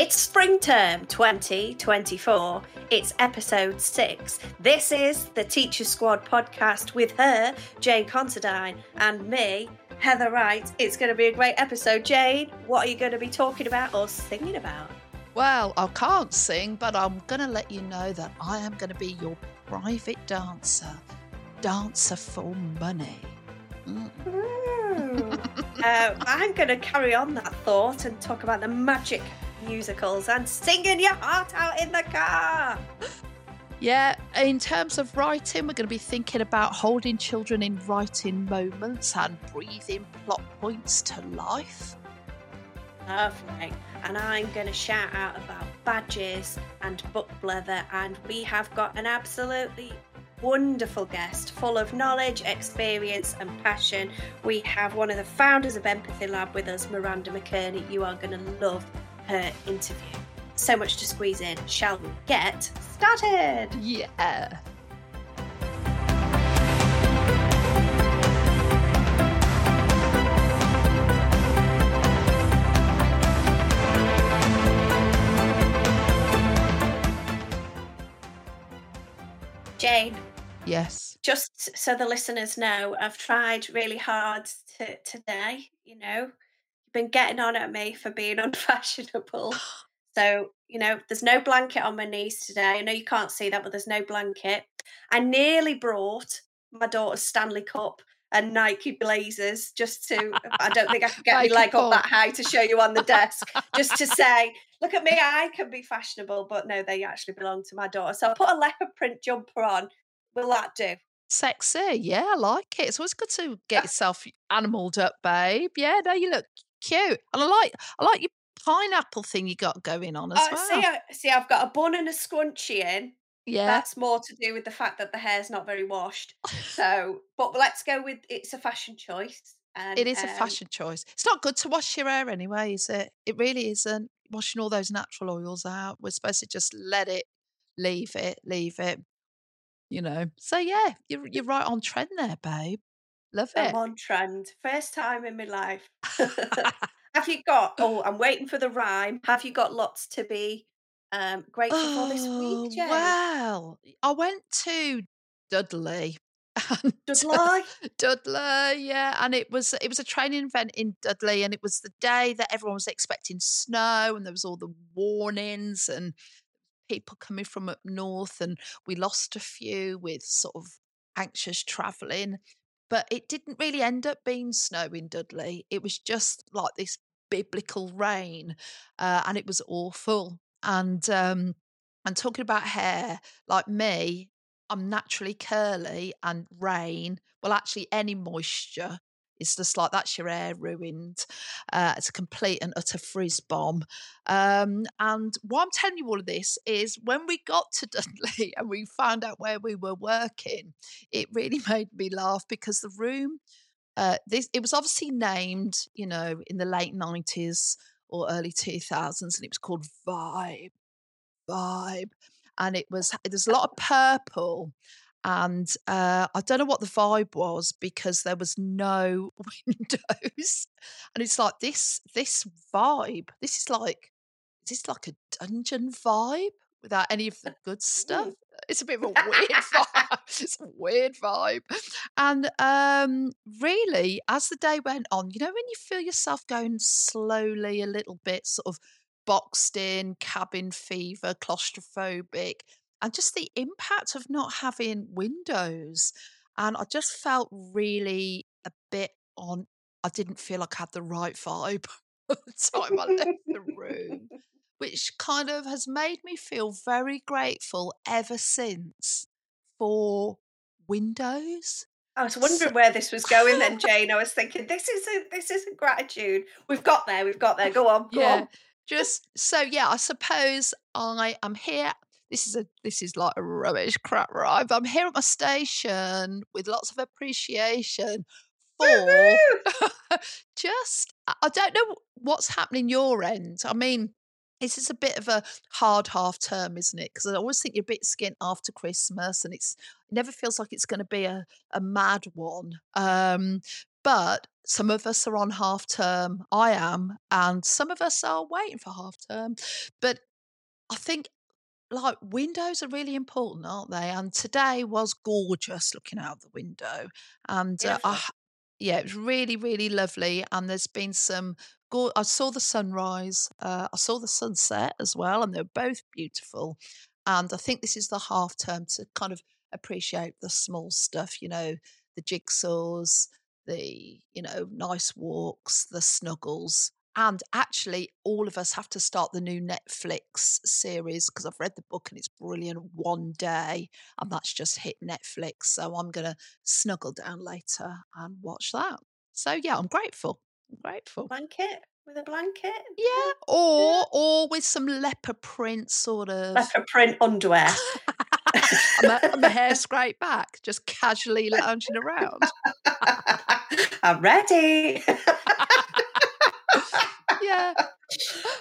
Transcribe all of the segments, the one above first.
It's spring term 2024. It's episode six. This is the Teacher Squad podcast with her, Jane Considine, and me, Heather Wright. It's going to be a great episode. Jane, what are you going to be talking about or singing about? Well, I can't sing, but I'm going to let you know that I am going to be your private dancer. Dancer for money. Mm. uh, I'm going to carry on that thought and talk about the magic musicals and singing your heart out in the car. Yeah, in terms of writing, we're going to be thinking about holding children in writing moments and breathing plot points to life. Lovely. And I'm going to shout out about badges and book blether. And we have got an absolutely wonderful guest full of knowledge, experience, and passion. We have one of the founders of Empathy Lab with us, Miranda McKearney. You are going to love her interview. So much to squeeze in. Shall we get started? Yeah. Jane. Yes. Just so the listeners know, I've tried really hard to, today. You know, been getting on at me for being unfashionable. So, you know, there's no blanket on my knees today. I know you can't see that, but there's no blanket. I nearly brought my daughter's Stanley Cup and Nike blazers just to I don't think I could get my leg up that high to show you on the desk just to say look at me I can be fashionable but no they actually belong to my daughter. So I put a leopard print jumper on. Will that do? Sexy. Yeah I like it. It's always good to get yourself animaled up babe. Yeah no you look cute and I like I like your pineapple thing you got going on as uh, well see, I, see I've got a bun and a scrunchie in yeah. That's more to do with the fact that the hair's not very washed. So, but let's go with it's a fashion choice. And, it is um, a fashion choice. It's not good to wash your hair anyway, is it? It really isn't. Washing all those natural oils out. We're supposed to just let it, leave it, leave it. You know. So yeah, you're you're right on trend there, babe. Love it. I'm on trend. First time in my life. Have you got? Oh, I'm waiting for the rhyme. Have you got lots to be um, grateful oh, for this week, Jen? Well, I went to Dudley. Dudley, Dudley, yeah, and it was it was a training event in Dudley, and it was the day that everyone was expecting snow, and there was all the warnings and people coming from up north, and we lost a few with sort of anxious travelling, but it didn't really end up being snow in Dudley. It was just like this biblical rain, uh, and it was awful. And um, and talking about hair, like me, I'm naturally curly, and rain, well, actually, any moisture is just like that's your hair ruined. Uh, it's a complete and utter frizz bomb. Um, and why I'm telling you all of this is when we got to Dudley and we found out where we were working, it really made me laugh because the room, uh, this it was obviously named, you know, in the late 90s or early 2000s, and it was called Vibe. Vibe. And it was, there's a lot of purple. And uh, I don't know what the vibe was because there was no windows. And it's like this, this vibe, this is like, is this like a dungeon vibe without any of the good stuff? It's a bit of a weird vibe. It's a weird vibe. And um, really, as the day went on, you know, when you feel yourself going slowly a little bit, sort of boxed in, cabin fever, claustrophobic, and just the impact of not having windows. And I just felt really a bit on, I didn't feel like I had the right vibe at the time I left the room which kind of has made me feel very grateful ever since for Windows. I was wondering where this was going then, Jane. I was thinking this isn't this isn't gratitude. We've got there, we've got there. Go on, go yeah. on. Just so yeah, I suppose I am here. This is a this is like a rubbish crap ride. But I'm here at my station with lots of appreciation for just I don't know what's happening your end. I mean, this is a bit of a hard half term, isn't it? Because I always think you're a bit skint after Christmas, and it's it never feels like it's going to be a, a mad one. Um, but some of us are on half term. I am, and some of us are waiting for half term. But I think like windows are really important, aren't they? And today was gorgeous looking out of the window, and uh, I, yeah, it was really, really lovely. And there's been some. Go- I saw the sunrise. Uh, I saw the sunset as well, and they're both beautiful. And I think this is the half term to kind of appreciate the small stuff. You know, the jigsaws, the you know nice walks, the snuggles, and actually, all of us have to start the new Netflix series because I've read the book and it's brilliant. One day, and that's just hit Netflix. So I'm going to snuggle down later and watch that. So yeah, I'm grateful. I'm grateful. Blanket with a blanket. Yeah, or or with some leopard print sort of leopard print underwear. I'm, a, I'm hair scraped back, just casually lounging around. I'm ready yeah.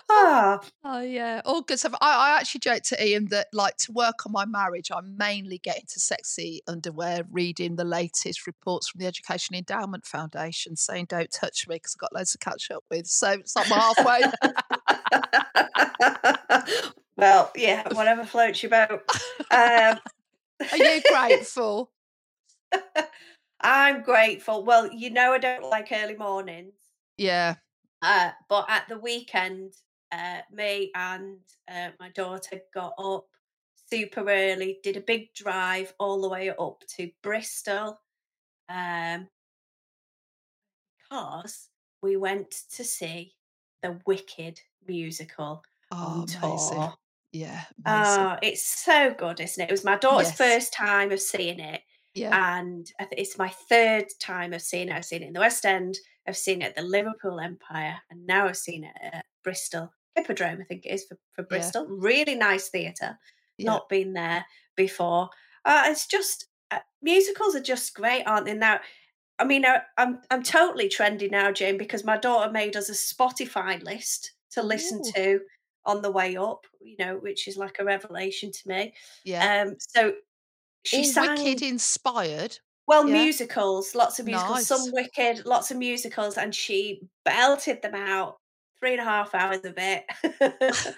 Ah. Oh yeah, all good stuff. I, I actually joked to Ian that like to work on my marriage, I'm mainly getting to sexy underwear, reading the latest reports from the Education Endowment Foundation saying don't touch me because I've got loads to catch up with. So it's not like halfway. well, yeah, whatever floats your boat. Um, Are you grateful? I'm grateful. Well, you know I don't like early mornings. Yeah. Uh, but at the weekend, uh, me and uh, my daughter got up super early, did a big drive all the way up to Bristol, um, because we went to see the Wicked musical oh, on tour. Yeah. Oh, it's so good, isn't it? It was my daughter's yes. first time of seeing it. Yeah. And it's my third time of seeing it. I've seen it in the West End, I've seen it at the Liverpool Empire, and now I've seen it at Bristol Hippodrome, I think it is for, for Bristol. Yeah. Really nice theatre. Yeah. Not been there before. Uh, it's just uh, musicals are just great, aren't they? Now, I mean, I, I'm I'm totally trendy now, Jane, because my daughter made us a Spotify list to listen Ooh. to on the way up. You know, which is like a revelation to me. Yeah. Um. So she All sang wicked inspired. Well, yeah. musicals, lots of musicals, nice. some wicked, lots of musicals, and she belted them out three and a half hours of it.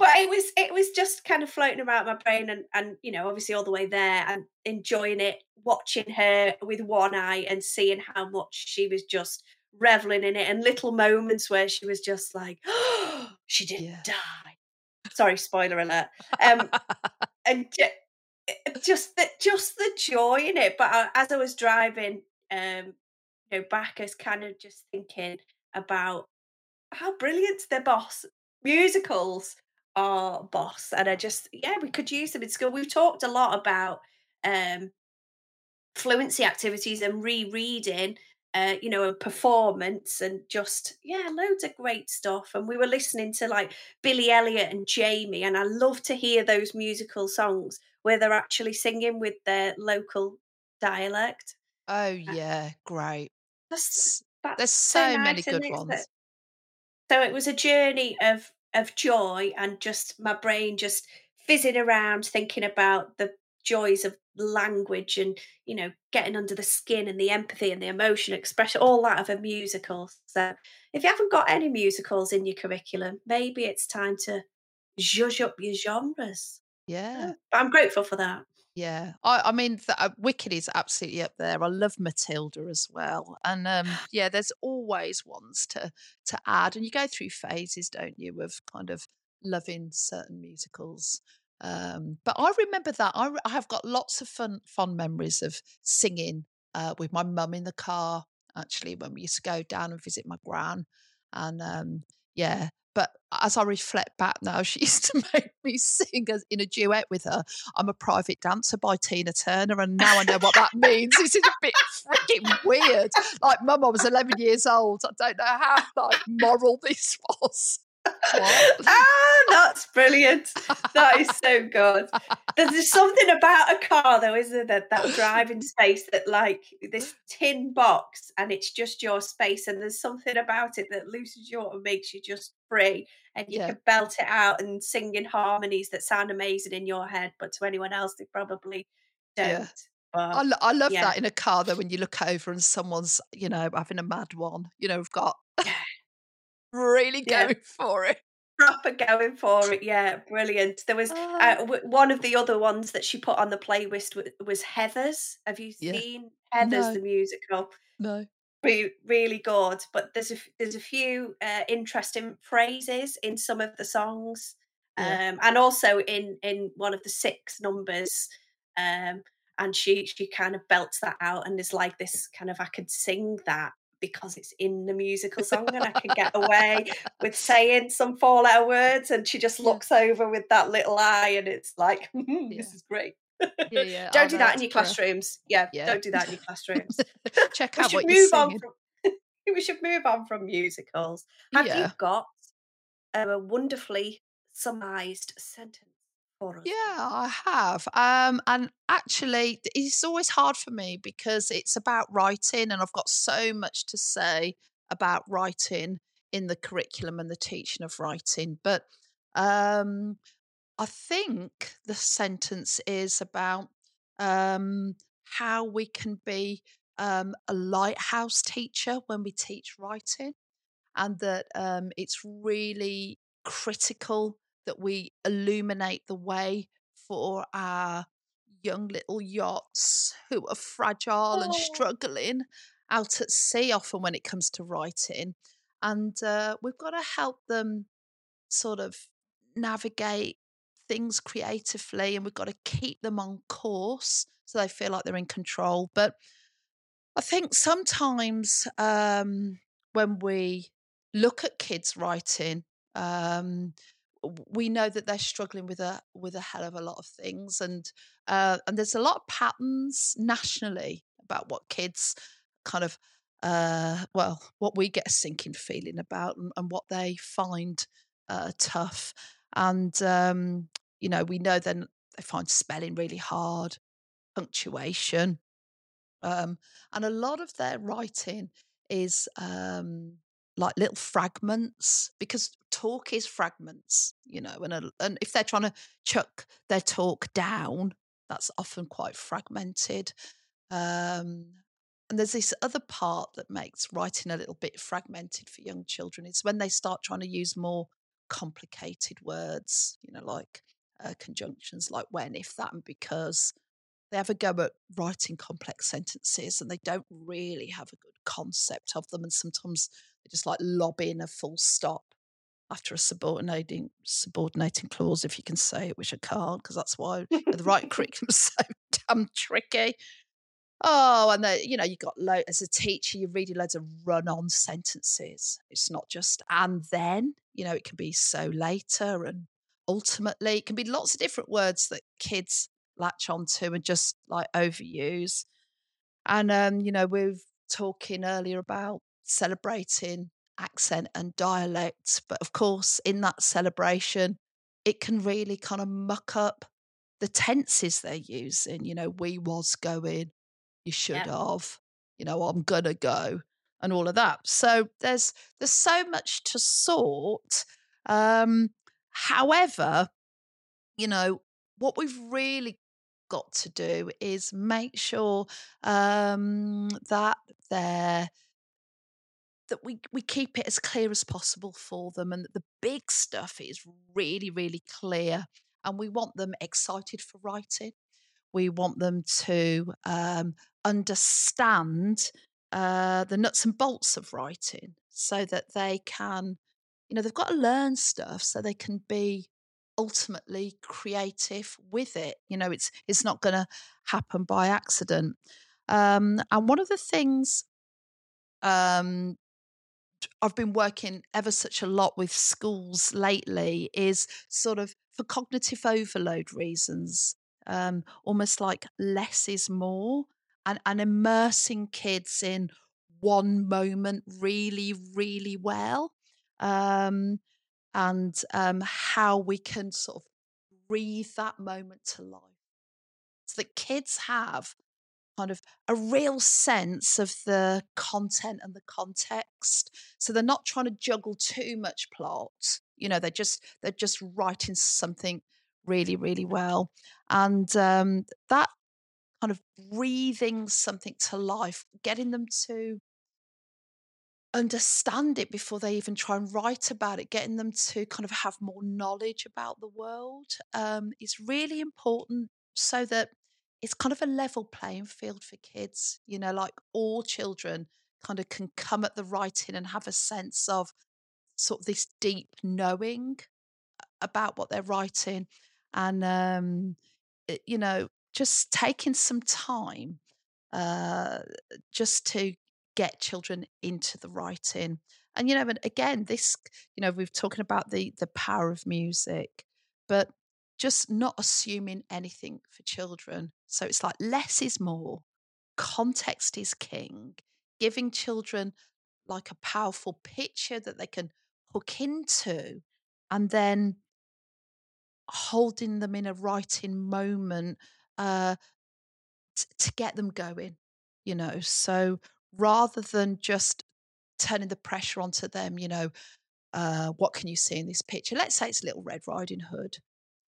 but it was it was just kind of floating around my brain and and you know obviously all the way there and enjoying it watching her with one eye and seeing how much she was just reveling in it and little moments where she was just like oh, she didn't yeah. die sorry spoiler alert um and just the just the joy in it. But I, as I was driving, um, you know, back as kind of just thinking about how brilliant their boss musicals are boss and i just yeah we could use them in school we've talked a lot about um fluency activities and rereading uh, you know, a performance and just yeah, loads of great stuff. And we were listening to like Billy Elliot and Jamie, and I love to hear those musical songs where they're actually singing with their local dialect. Oh yeah, great. That's, that's There's so, so nice, many good ones. So it was a journey of of joy and just my brain just fizzing around thinking about the joys of language and you know getting under the skin and the empathy and the emotion expression all that of a musical so if you haven't got any musicals in your curriculum maybe it's time to zhuzh up your genres yeah i'm grateful for that yeah i, I mean the, uh, wicked is absolutely up there i love matilda as well and um yeah there's always ones to to add and you go through phases don't you of kind of loving certain musicals um, but I remember that. I, I, have got lots of fun, fond memories of singing uh, with my mum in the car, actually, when we used to go down and visit my gran. And um, yeah, but as I reflect back now, she used to make me sing as, in a duet with her. I'm a private dancer by Tina Turner, and now I know what that means. This is a bit freaking weird. Like, mum, I was 11 years old. I don't know how like moral this was ah, that's brilliant. That is so good. There's something about a car, though, isn't there? That that driving space that, like, this tin box, and it's just your space. And there's something about it that loosens you up and makes you just free. And you yeah. can belt it out and sing in harmonies that sound amazing in your head, but to anyone else, they probably don't. Yeah. I, lo- I love yeah. that in a car though when you look over and someone's you know having a mad one you know we've got really going yeah. for it proper going for it yeah brilliant there was uh, uh, w- one of the other ones that she put on the playlist w- was heathers have you yeah. seen heathers no. the musical no Re- really good but there's a there's a few uh, interesting phrases in some of the songs yeah. um, and also in in one of the six numbers um, and she she kind of belts that out and is like this kind of I could sing that because it's in the musical song and I can get away with saying some four letter words and she just looks over with that little eye and it's like mm, this is great. Yeah, yeah. don't do that in your classrooms. Yeah, yeah, don't do that in your classrooms. Check out what you're singing. From, we should move on from musicals. Have yeah. you got a wonderfully summarized sentence for us? Yeah, I have. Um, and actually, it's always hard for me because it's about writing, and I've got so much to say about writing in the curriculum and the teaching of writing. But um, I think the sentence is about um, how we can be um, a lighthouse teacher when we teach writing, and that um, it's really critical that we illuminate the way for our young little yachts who are fragile oh. and struggling out at sea often when it comes to writing. And uh, we've got to help them sort of navigate things creatively and we've got to keep them on course so they feel like they're in control. But I think sometimes um, when we look at kids writing, um, we know that they're struggling with a with a hell of a lot of things, and uh, and there's a lot of patterns nationally about what kids kind of uh, well what we get a sinking feeling about and, and what they find uh, tough, and um, you know we know then they find spelling really hard, punctuation, um, and a lot of their writing is um, like little fragments because talk is fragments, you know, and a, and if they're trying to chuck their talk down, that's often quite fragmented. Um, and there's this other part that makes writing a little bit fragmented for young children. It's when they start trying to use more complicated words, you know, like uh, conjunctions like when, if, that, and because. They have a go at writing complex sentences and they don't really have a good concept of them. And sometimes they just like lobbing a full stop after a subordinating subordinating clause, if you can say it, which I can't, because that's why the right curriculum's so damn tricky. Oh, and the, you know, you got lo- as a teacher, you're reading loads of run-on sentences. It's not just and then, you know, it can be so later and ultimately. It can be lots of different words that kids latch onto and just like overuse. And um, you know, we are talking earlier about celebrating accent and dialect. But of course, in that celebration, it can really kind of muck up the tenses they're using. You know, we was going, you should yeah. have, you know, I'm gonna go, and all of that. So there's there's so much to sort. Um, however, you know, what we've really got to do is make sure um, that they're that we, we keep it as clear as possible for them and that the big stuff is really, really clear. And we want them excited for writing. We want them to um, understand uh, the nuts and bolts of writing so that they can, you know, they've got to learn stuff so they can be ultimately creative with it. You know, it's it's not going to happen by accident. Um, and one of the things um, I've been working ever such a lot with schools lately is sort of for cognitive overload reasons, um, almost like less is more, and, and immersing kids in one moment really, really well, um, and um, how we can sort of breathe that moment to life. So that kids have kind of a real sense of the content and the context. So they're not trying to juggle too much plot. You know, they're just they're just writing something really, really well, and um, that kind of breathing something to life, getting them to understand it before they even try and write about it, getting them to kind of have more knowledge about the world um, is really important so that it's kind of a level playing field for kids. You know, like all children kind of can come at the writing and have a sense of sort of this deep knowing about what they're writing. And, um, it, you know, just taking some time uh, just to get children into the writing. And you know, and again, this you know, we've talking about the the power of music, but just not assuming anything for children. So it's like less is more, context is king, giving children like a powerful picture that they can hook into, and then holding them in a writing moment uh, t- to get them going, you know. So rather than just turning the pressure onto them, you know, uh, what can you see in this picture? Let's say it's a Little Red Riding Hood.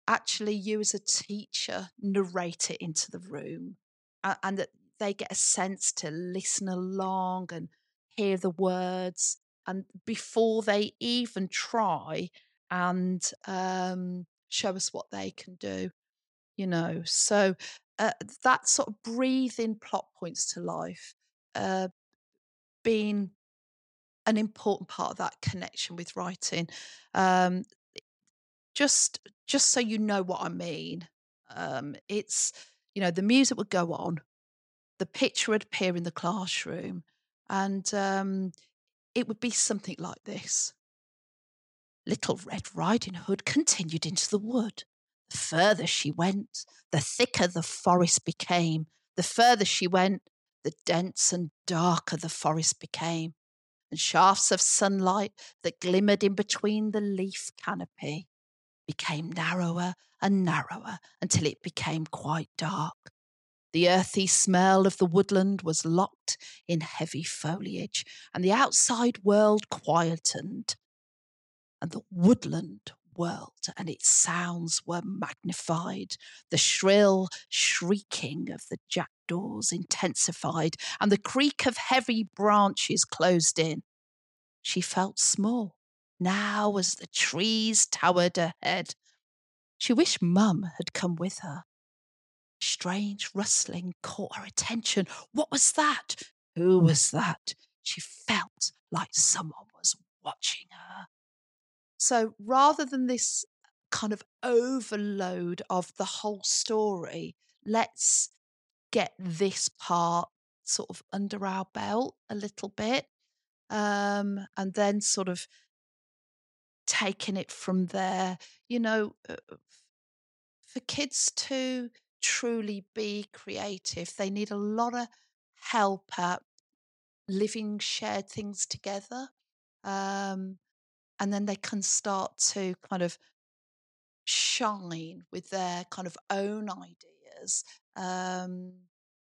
Actually, you as a teacher narrate it into the room and that they get a sense to listen along and hear the words. And before they even try and um, show us what they can do, you know. So uh, that sort of breathing plot points to life uh, being an important part of that connection with writing. Um, just just so you know what I mean, um, it's you know the music would go on, the picture would appear in the classroom, and um, it would be something like this. Little Red Riding Hood continued into the wood. The further she went, the thicker the forest became. The further she went, the dense and darker the forest became, and shafts of sunlight that glimmered in between the leaf canopy became narrower and narrower until it became quite dark. The earthy smell of the woodland was locked in heavy foliage, and the outside world quietened. And the woodland world and its sounds were magnified. The shrill shrieking of the jackdaws intensified, and the creak of heavy branches closed in. She felt small now as the trees towered ahead. She wished Mum had come with her. Strange rustling caught her attention. What was that? Who mm. was that? She felt like someone was watching her. So rather than this kind of overload of the whole story, let's get this part sort of under our belt a little bit. Um, and then sort of taking it from there. You know, uh, for kids to truly be creative, they need a lot of help at living shared things together. Um, and then they can start to kind of shine with their kind of own ideas um,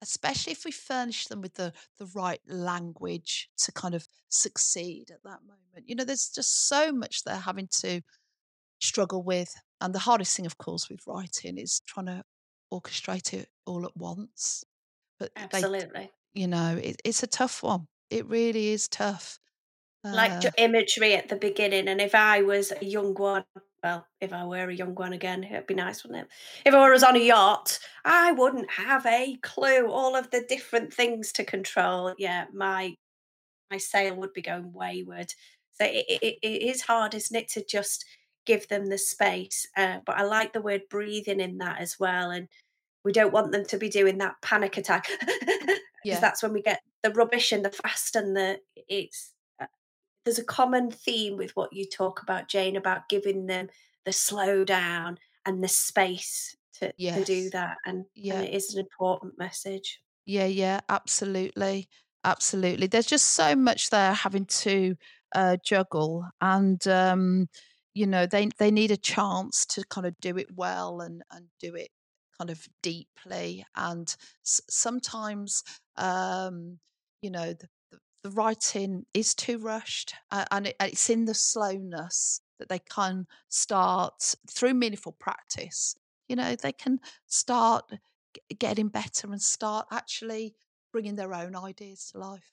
especially if we furnish them with the the right language to kind of succeed at that moment. You know there's just so much they're having to struggle with and the hardest thing of course with writing is trying to orchestrate it all at once but absolutely. they, you know it, it's a tough one. It really is tough like uh, imagery at the beginning. And if I was a young one, well, if I were a young one again, it'd be nice, wouldn't it? If I was on a yacht, I wouldn't have a clue all of the different things to control. Yeah, my my sail would be going wayward. So it, it, it is hard, isn't it, to just give them the space. Uh, but I like the word breathing in that as well. And we don't want them to be doing that panic attack because yeah. that's when we get the rubbish and the fast and the it's there's a common theme with what you talk about, Jane, about giving them the slow down and the space to, yes. to do that. And, yeah. and it is an important message. Yeah, yeah, absolutely. Absolutely. There's just so much there having to uh, juggle. And, um, you know, they, they need a chance to kind of do it well and, and do it kind of deeply. And s- sometimes, um, you know, the, the writing is too rushed uh, and it, it's in the slowness that they can start through meaningful practice you know they can start getting better and start actually bringing their own ideas to life.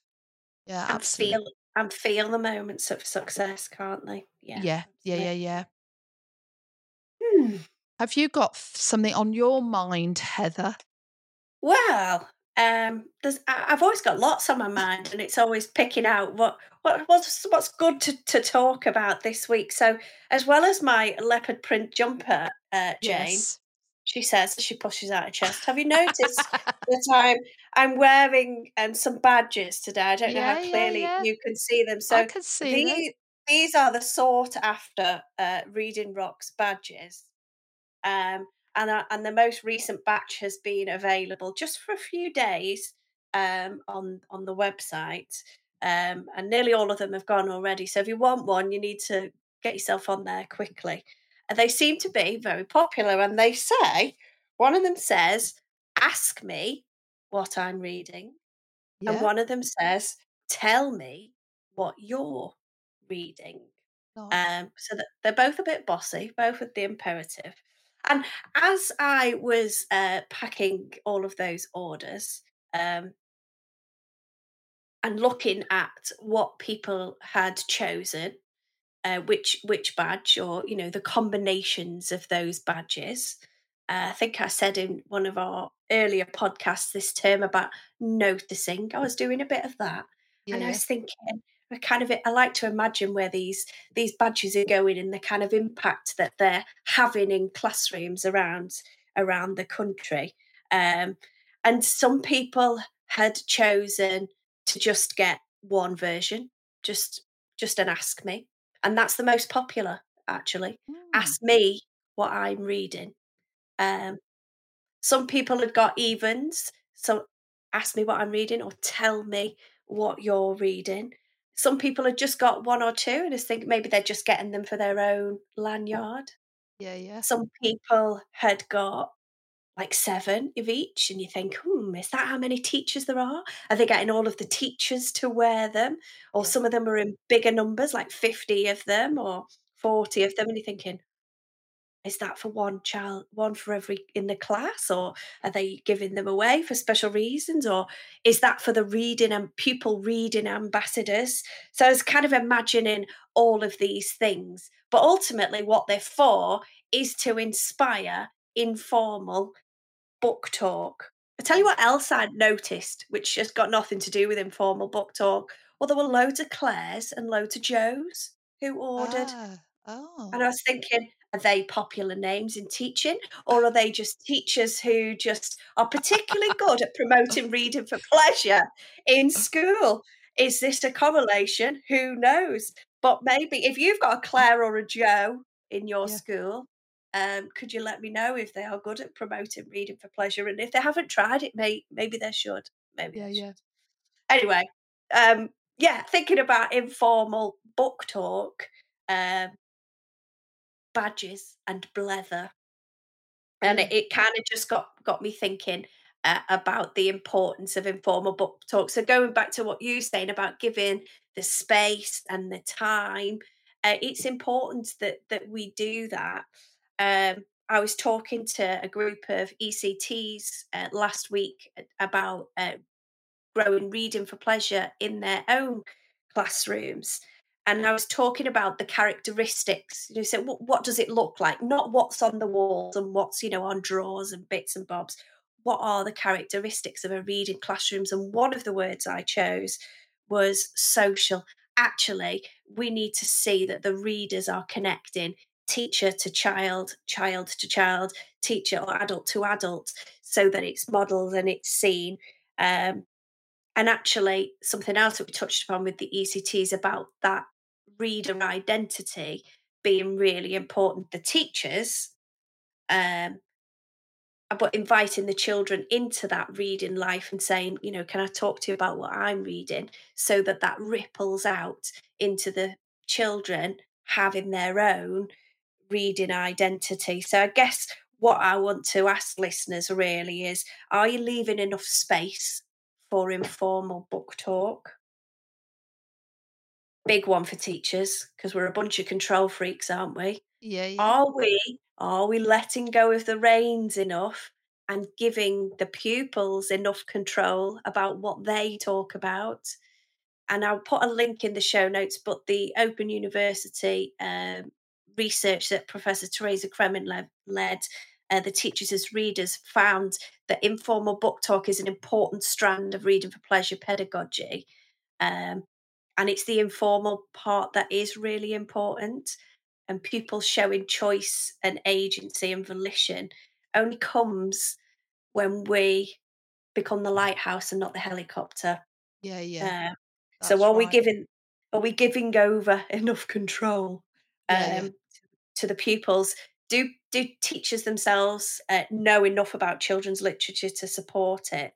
Yeah, and absolutely. feel and feel the moments of success, can't they? Yeah, Yeah, yeah, yeah, yeah. Hmm. Have you got something on your mind, Heather? Well, um, there's I, have always got lots on my mind, and it's always picking out what what what's what's good to, to talk about this week. So, as well as my leopard print jumper, uh, Jane, Yes. she says as she pushes out her chest. Have you noticed that I'm I'm wearing um, some badges today? I don't know how clearly yeah. you can see them. I So can see them. these these are the sought after uh, Reading Rocks badges. Um, and uh, and the most recent batch has been available just for a few days um, on on the website, um, and nearly all of them have gone already. So if you want one, you need to get yourself on there quickly. And they seem to be very popular. And they say one of them says, "Ask me what I'm reading," and one of them says, "Tell me what you're reading." Um, so that they're both a bit bossy, both with the imperative. And as I was uh, packing all of those orders um, and looking at what people had chosen, uh, which which badge or you know the combinations of those badges, uh, I think I said in one of our earlier podcasts this term about noticing. I was doing a bit of that, Yeah, and I was thinking, I kind of I like to imagine where these these badges are going and the kind of impact that they're having in classrooms around around the country. Um, and some people had chosen to just get one version, just just an ask me, and that's the most popular actually. Mm. Ask me what I'm reading. Um, some people had got evens, so ask me what I'm reading or tell me what you're reading. Some people had just got one or two and just think maybe they're just getting them for their own lanyard. Yeah, yeah. Some people had got like seven of each, and you think, hmm, is that how many teachers there are? Are they getting all of the teachers to wear them? Or some of them are in bigger numbers, like 50 of them or 40 of them, and you're thinking, is that for one child, one for every in the class, or are they giving them away for special reasons, or is that for the reading and pupil reading ambassadors? So I was kind of imagining all of these things, but ultimately, what they're for is to inspire informal book talk. I tell you what else I'd noticed, which has got nothing to do with informal book talk. Well, there were loads of Claires and loads of Joes who ordered. Ah, oh. And I was thinking, are they popular names in teaching, or are they just teachers who just are particularly good at promoting reading for pleasure in school? Is this a correlation? Who knows? But maybe if you've got a Claire or a Joe in your Yeah. school, um, could you let me know if they are good at promoting reading for pleasure? And if they haven't tried it, may, maybe they should. Maybe Yeah, they yeah. Anyway, um, yeah, thinking about informal book talk, um, badges and blether and it, it kind of just got got me thinking uh, about the importance of informal book talk so going back to what you were saying about giving the space and the time uh, it's important that that we do that. Um I was talking to a group of ECTs uh, last week about uh, growing reading for pleasure in their own classrooms. And I was talking about the characteristics. You so what, what does it look like? Not what's on the walls and what's, you know, on drawers and bits and bobs. What are the characteristics of a reading classrooms? And one of the words I chose was social. Actually, we need to see that the readers are connecting teacher to child, child to child, teacher or adult to adult, so that it's modelled and it's seen. Um, and actually, something else that we touched upon with the ECT is about that reader identity being really important. The teachers, um, but inviting the children into that reading life and saying, you know, can I talk to you about what I'm reading, so that that ripples out into the children having their own reading identity. So I guess what I want to ask listeners really is: Are you leaving enough space for informal book talk? Big one for teachers because we're a bunch of control freaks, aren't we? Yeah, yeah. Are we are we letting go of the reins enough and giving the pupils enough control about what they talk about. And I'll put a link in the show notes, but the Open University um, research that Professor Teresa Cremin led, uh, the teachers as readers found that informal book talk is an important strand of reading for pleasure pedagogy. Um, and it's the informal part that is really important. And pupils showing choice and agency and volition only comes when we become the lighthouse and not the helicopter. Yeah, yeah. Uh, so are right. we giving are we giving over enough control um, yeah, yeah. to the pupils? Do do teachers themselves uh, know enough about children's literature to support it?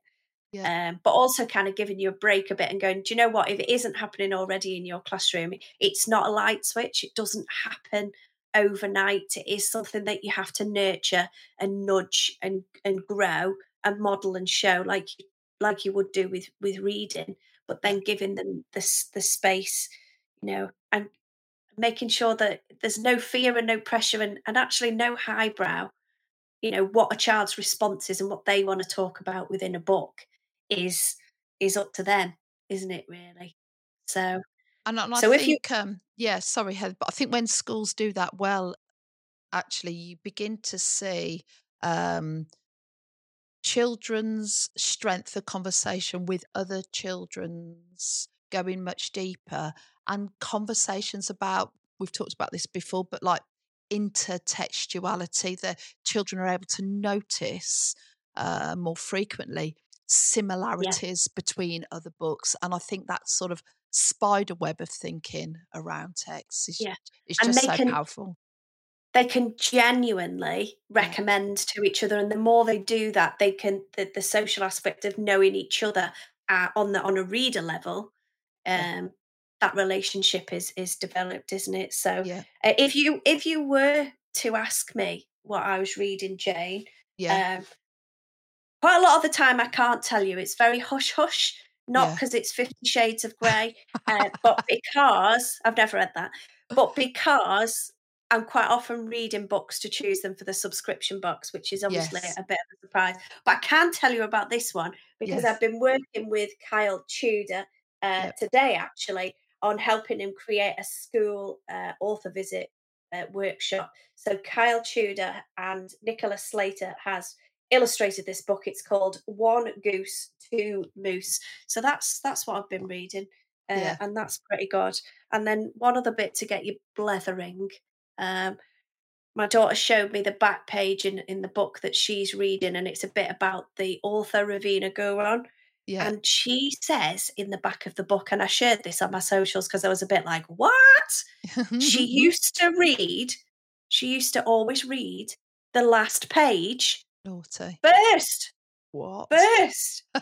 Yeah. Um, but also kind of giving you a break a bit and going, do you know what? If it isn't happening already in your classroom, it's not a light switch. It doesn't happen overnight. It is something that you have to nurture and nudge and and grow and model and show like like you would do with with reading. But then giving them the the space, you know, and making sure that there's no fear and no pressure and, and actually no highbrow you know what a child's response is and what they want to talk about within a book is is up to them, isn't it? Really. So, and, and so I if think, you, um, yeah, sorry, Heather, but I think when schools do that well, actually, you begin to see um, children's strength of conversation with other children's going much deeper, and conversations about we've talked about this before, but like intertextuality, the children are able to notice uh, more frequently similarities yeah. between other books. And I think that sort of spider web of thinking around text is, yeah. is just so can, powerful. They can genuinely recommend to each other, and the more they do that, they can the, the social aspect of knowing each other uh, on the on a reader level. Um, that relationship is is developed, isn't it? So, yeah. uh, if you if you were to ask me what I was reading, Jane, yeah. Um, quite a lot of the time I can't tell you. It's very hush hush, not because yeah. it's Fifty Shades of Grey, uh, but because I've never read that, but because I'm quite often reading books to choose them for the subscription box, which is obviously yes. a bit of a surprise. But I can tell you about this one because yes. I've been working with Kyle Tudor uh, yep. today, actually, on helping him create a school uh, author visit uh, workshop. So Kyle Tudor and Nicola Slater has illustrated this book. It's called One Goose, Two Moose. So that's that's what I've been reading, uh, yeah. and that's pretty good. And then one other bit to get you blethering. Um, my daughter showed me the back page in, in the book that she's reading, and it's a bit about the author Ravena Guron. Yeah. And she says in the back of the book, and I shared this on my socials because I was a bit like, what? she used to read, she used to always read the last page Naughty. First. What? First. so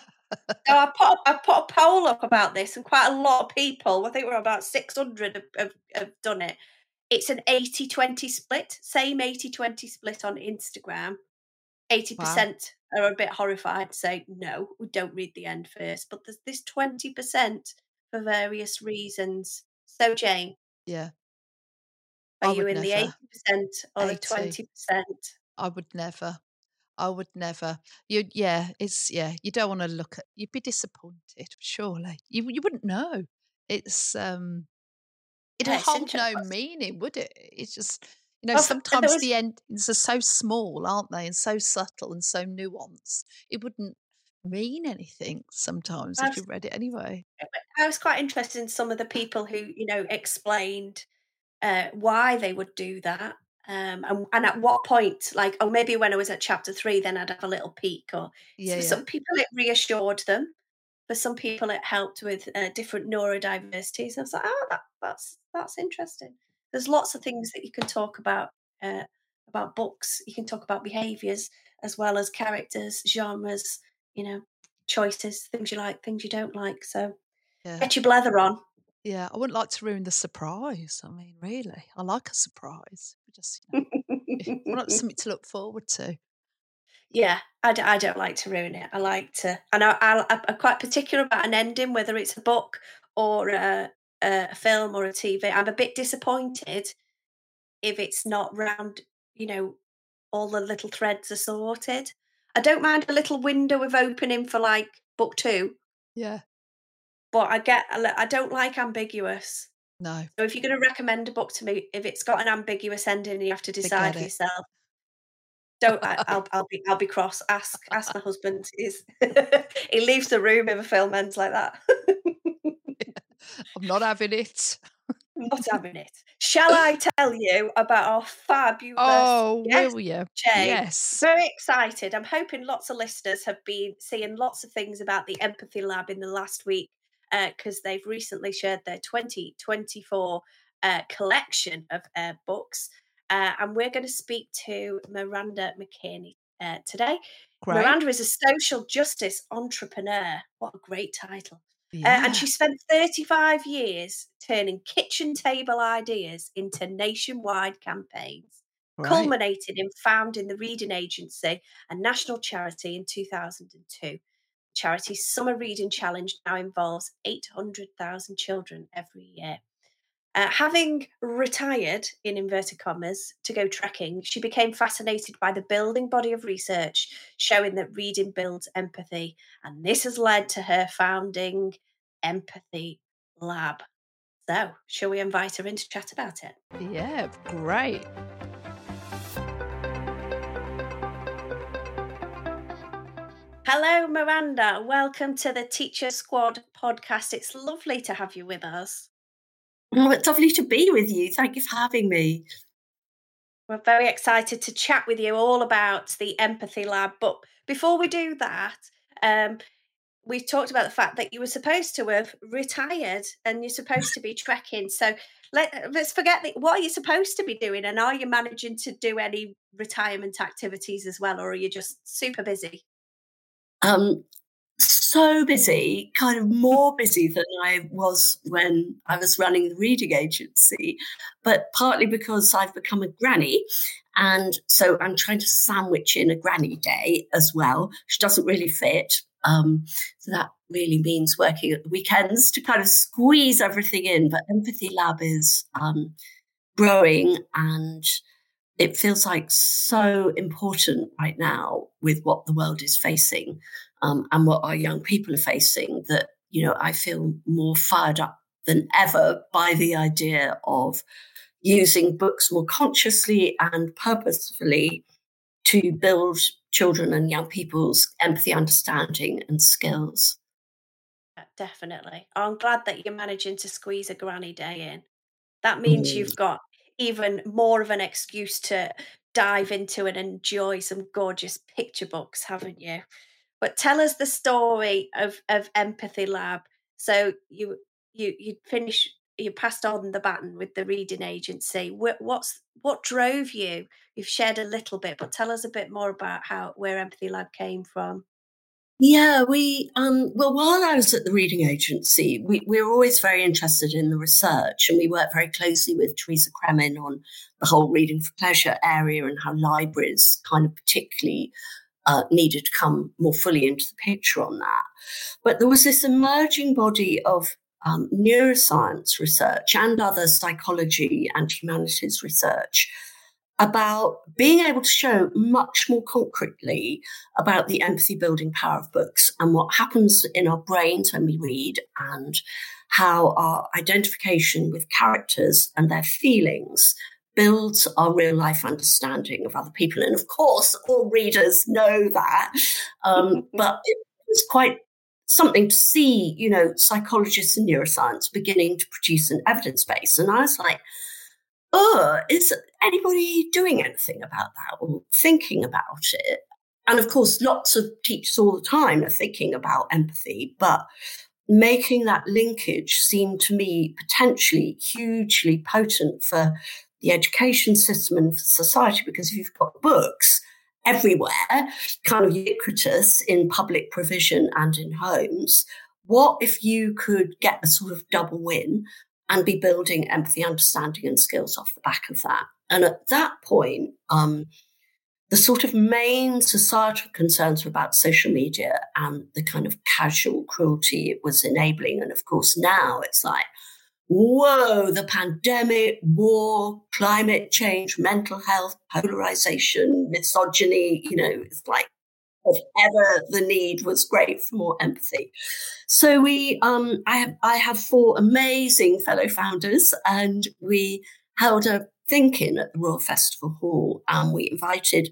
I put I put a poll up about this, and quite a lot of people, I think we're about 600 have, have, have done it. It's an 80 20 split, same 80 20 split on Instagram. 80% wow. are a bit horrified, say, no, we don't read the end first. But there's this 20% for various reasons. So, Jane. Yeah. Are you in never. the 80% or 80. the 20%? I would never. I would never. You, yeah, it's yeah. You don't want to look at. You'd be disappointed, surely. You you wouldn't know. It's um, it'd yeah, hold no meaning, would it? It's just you know well, sometimes was... the endings are so small, aren't they, and so subtle and so nuanced. It wouldn't mean anything sometimes if you read it anyway. I was quite interested in some of the people who you know explained uh, why they would do that um, and, and, at what point, like, oh, maybe when I was at chapter three, then I'd have a little peek. Or yeah, for yeah. some people, it reassured them. For some people, it helped with uh, different neurodiversities. I was like, oh, that, that's that's interesting. There's lots of things that you can talk about uh, about books. You can talk about behaviors as well as characters, genres, you know, choices, things you like, things you don't like. So yeah. get your blather on. Yeah, I wouldn't like to ruin the surprise. I mean, really, I like a surprise. Just you know, want something to look forward to. Yeah, I d- I don't like to ruin it. I like to, and I, I, I'm quite particular about an ending, whether it's a book or a, a film or a TV. I'm a bit disappointed if it's not round. You know, all the little threads are sorted. I don't mind a little window of opening for like book two. Yeah. But I get, I don't like ambiguous. No. So if you're going to recommend a book to me, if it's got an ambiguous ending, and you have to decide for yourself. Don't I, will I'll be I'll be cross. Ask ask my husband. Is he leaves the room if a film ends like that? I'm not having it. not having it. Shall I tell you about our fabulous? Oh, will you? Jane? Yes. Very excited. I'm hoping lots of listeners have been seeing lots of things about the Empathy Lab in the last week because uh, they've recently shared their 2024 uh, collection of uh, books. Uh, and we're going to speak to Miranda McKearney uh, today. Great. Miranda is a social justice entrepreneur. What a great title. Yeah. Uh, and she spent 35 years turning kitchen table ideas into nationwide campaigns, right. culminating in founding the Reading Agency, a national charity in 2002. Charity's Summer Reading Challenge now involves 800,000 children every year. Uh, having retired, in inverted commas, to go trekking, she became fascinated by the building body of research showing that reading builds empathy. And this has led to her founding Empathy Lab. So, shall we invite her in to chat about it? Yeah, great. Hello, Miranda. Welcome to the Teacher Squad podcast. It's lovely to have you with us. Well, it's lovely to be with you. Thank you for having me. We're very excited to chat with you all about the Empathy Lab. But before we do that, um, we talked about the fact that you were supposed to have retired and you're supposed to be trekking. So let, let's forget that. What are you supposed to be doing? And are you managing to do any retirement activities as well, or are you just super busy? Um, so busy, kind of more busy than I was when I was running the reading agency, but partly because I've become a granny. And so I'm trying to sandwich in a granny day as well, which doesn't really fit. Um, so that really means working at the weekends to kind of squeeze everything in. But Empathy Lab is um, growing and it feels like so important right now with what the world is facing um, and what our young people are facing that, you know, I feel more fired up than ever by the idea of using books more consciously and purposefully to build children and young people's empathy, understanding, and skills. Definitely. I'm glad that you're managing to squeeze a granny day in. That means mm. you've got even more of an excuse to dive into and enjoy some gorgeous picture books, haven't you? But tell us the story of, of Empathy Lab. So you you you finish you passed on the baton with the reading agency. What's what drove you? You've shared a little bit, but tell us a bit more about how where Empathy Lab came from. Yeah, we um, well while I was at the reading agency, we, we were always very interested in the research, and we worked very closely with Teresa Cremin on the whole reading for pleasure area and how libraries kind of particularly uh, needed to come more fully into the picture on that. But there was this emerging body of um, neuroscience research and other psychology and humanities research about being able to show much more concretely about the empathy building power of books and what happens in our brains when we read and how our identification with characters and their feelings builds our real life understanding of other people. And of course, all readers know that. Um, but it was quite something to see, you know, psychologists and neuroscience beginning to produce an evidence base. And I was like, oh, is anybody doing anything about that or thinking about it? And of course, lots of teachers all the time are thinking about empathy, but making that linkage seemed to me potentially hugely potent for the education system and for society because if you've got books everywhere, kind of ubiquitous in public provision and in homes. What if you could get a sort of double win and be building empathy, understanding, and skills off the back of that? And at that point, um, the sort of main societal concerns were about social media and the kind of casual cruelty it was enabling. And of course, now it's like, whoa, the pandemic, war, climate change, mental health, polarization, misogyny, you know, it's like if ever the need was great for more empathy. So we, um, I have, I have four amazing fellow founders, and we held a think-in at the Royal Festival Hall, and we invited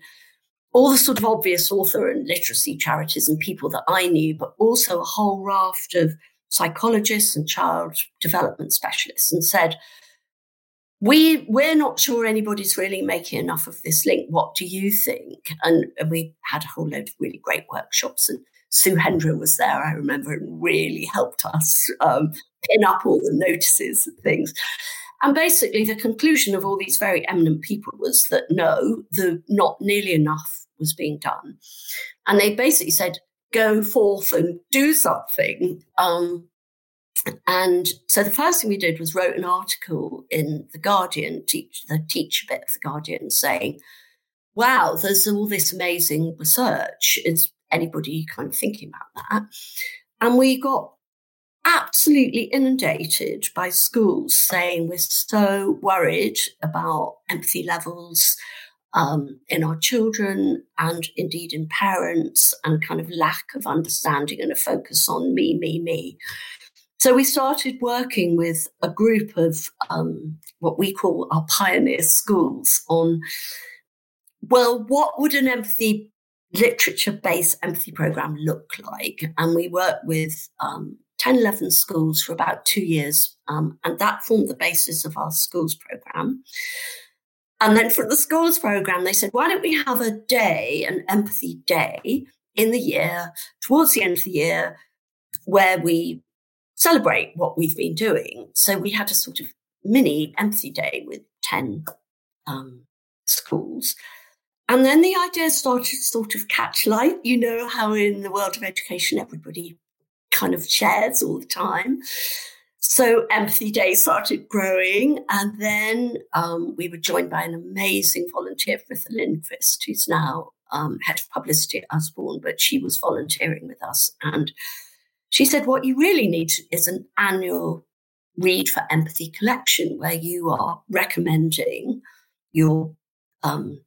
all the sort of obvious author and literacy charities and people that I knew, but also a whole raft of psychologists and child development specialists, and said we we're not sure anybody's really making enough of this link. What do you think? And, and we had a whole load of really great workshops, and Sue Hendra was there. I remember and really helped us um, pin up all the notices and things. And basically, the conclusion of all these very eminent people was that no, the not nearly enough was being done, and they basically said, "Go forth and do something." Um, and so the first thing we did was wrote an article in the Guardian, teach the teacher bit of the Guardian, saying, "Wow, there's all this amazing research. Is anybody kind of thinking about that?" And we got absolutely inundated by schools saying we're so worried about empathy levels um, in our children and indeed in parents and kind of lack of understanding and a focus on me, me, me. So we started working with a group of um, what we call our pioneer schools on, well, what would an empathy literature based empathy program look like? And we worked with um, 10, 11 schools for about two years. Um, and that formed the basis of our schools program. And then for the schools program, they said, why don't we have a day, an empathy day in the year, towards the end of the year, where we celebrate what we've been doing. So we had a sort of mini empathy day with 10 um, schools. And then the idea started to sort of catch light. You know how in the world of education, everybody kind of shares all the time. So Empathy Day started growing, and then um, we were joined by an amazing volunteer, Fritha Lindqvist, who's now um, head of publicity at Usborne, but she was volunteering with us. And she said, What you really need is an annual Read for Empathy collection where you are recommending your um,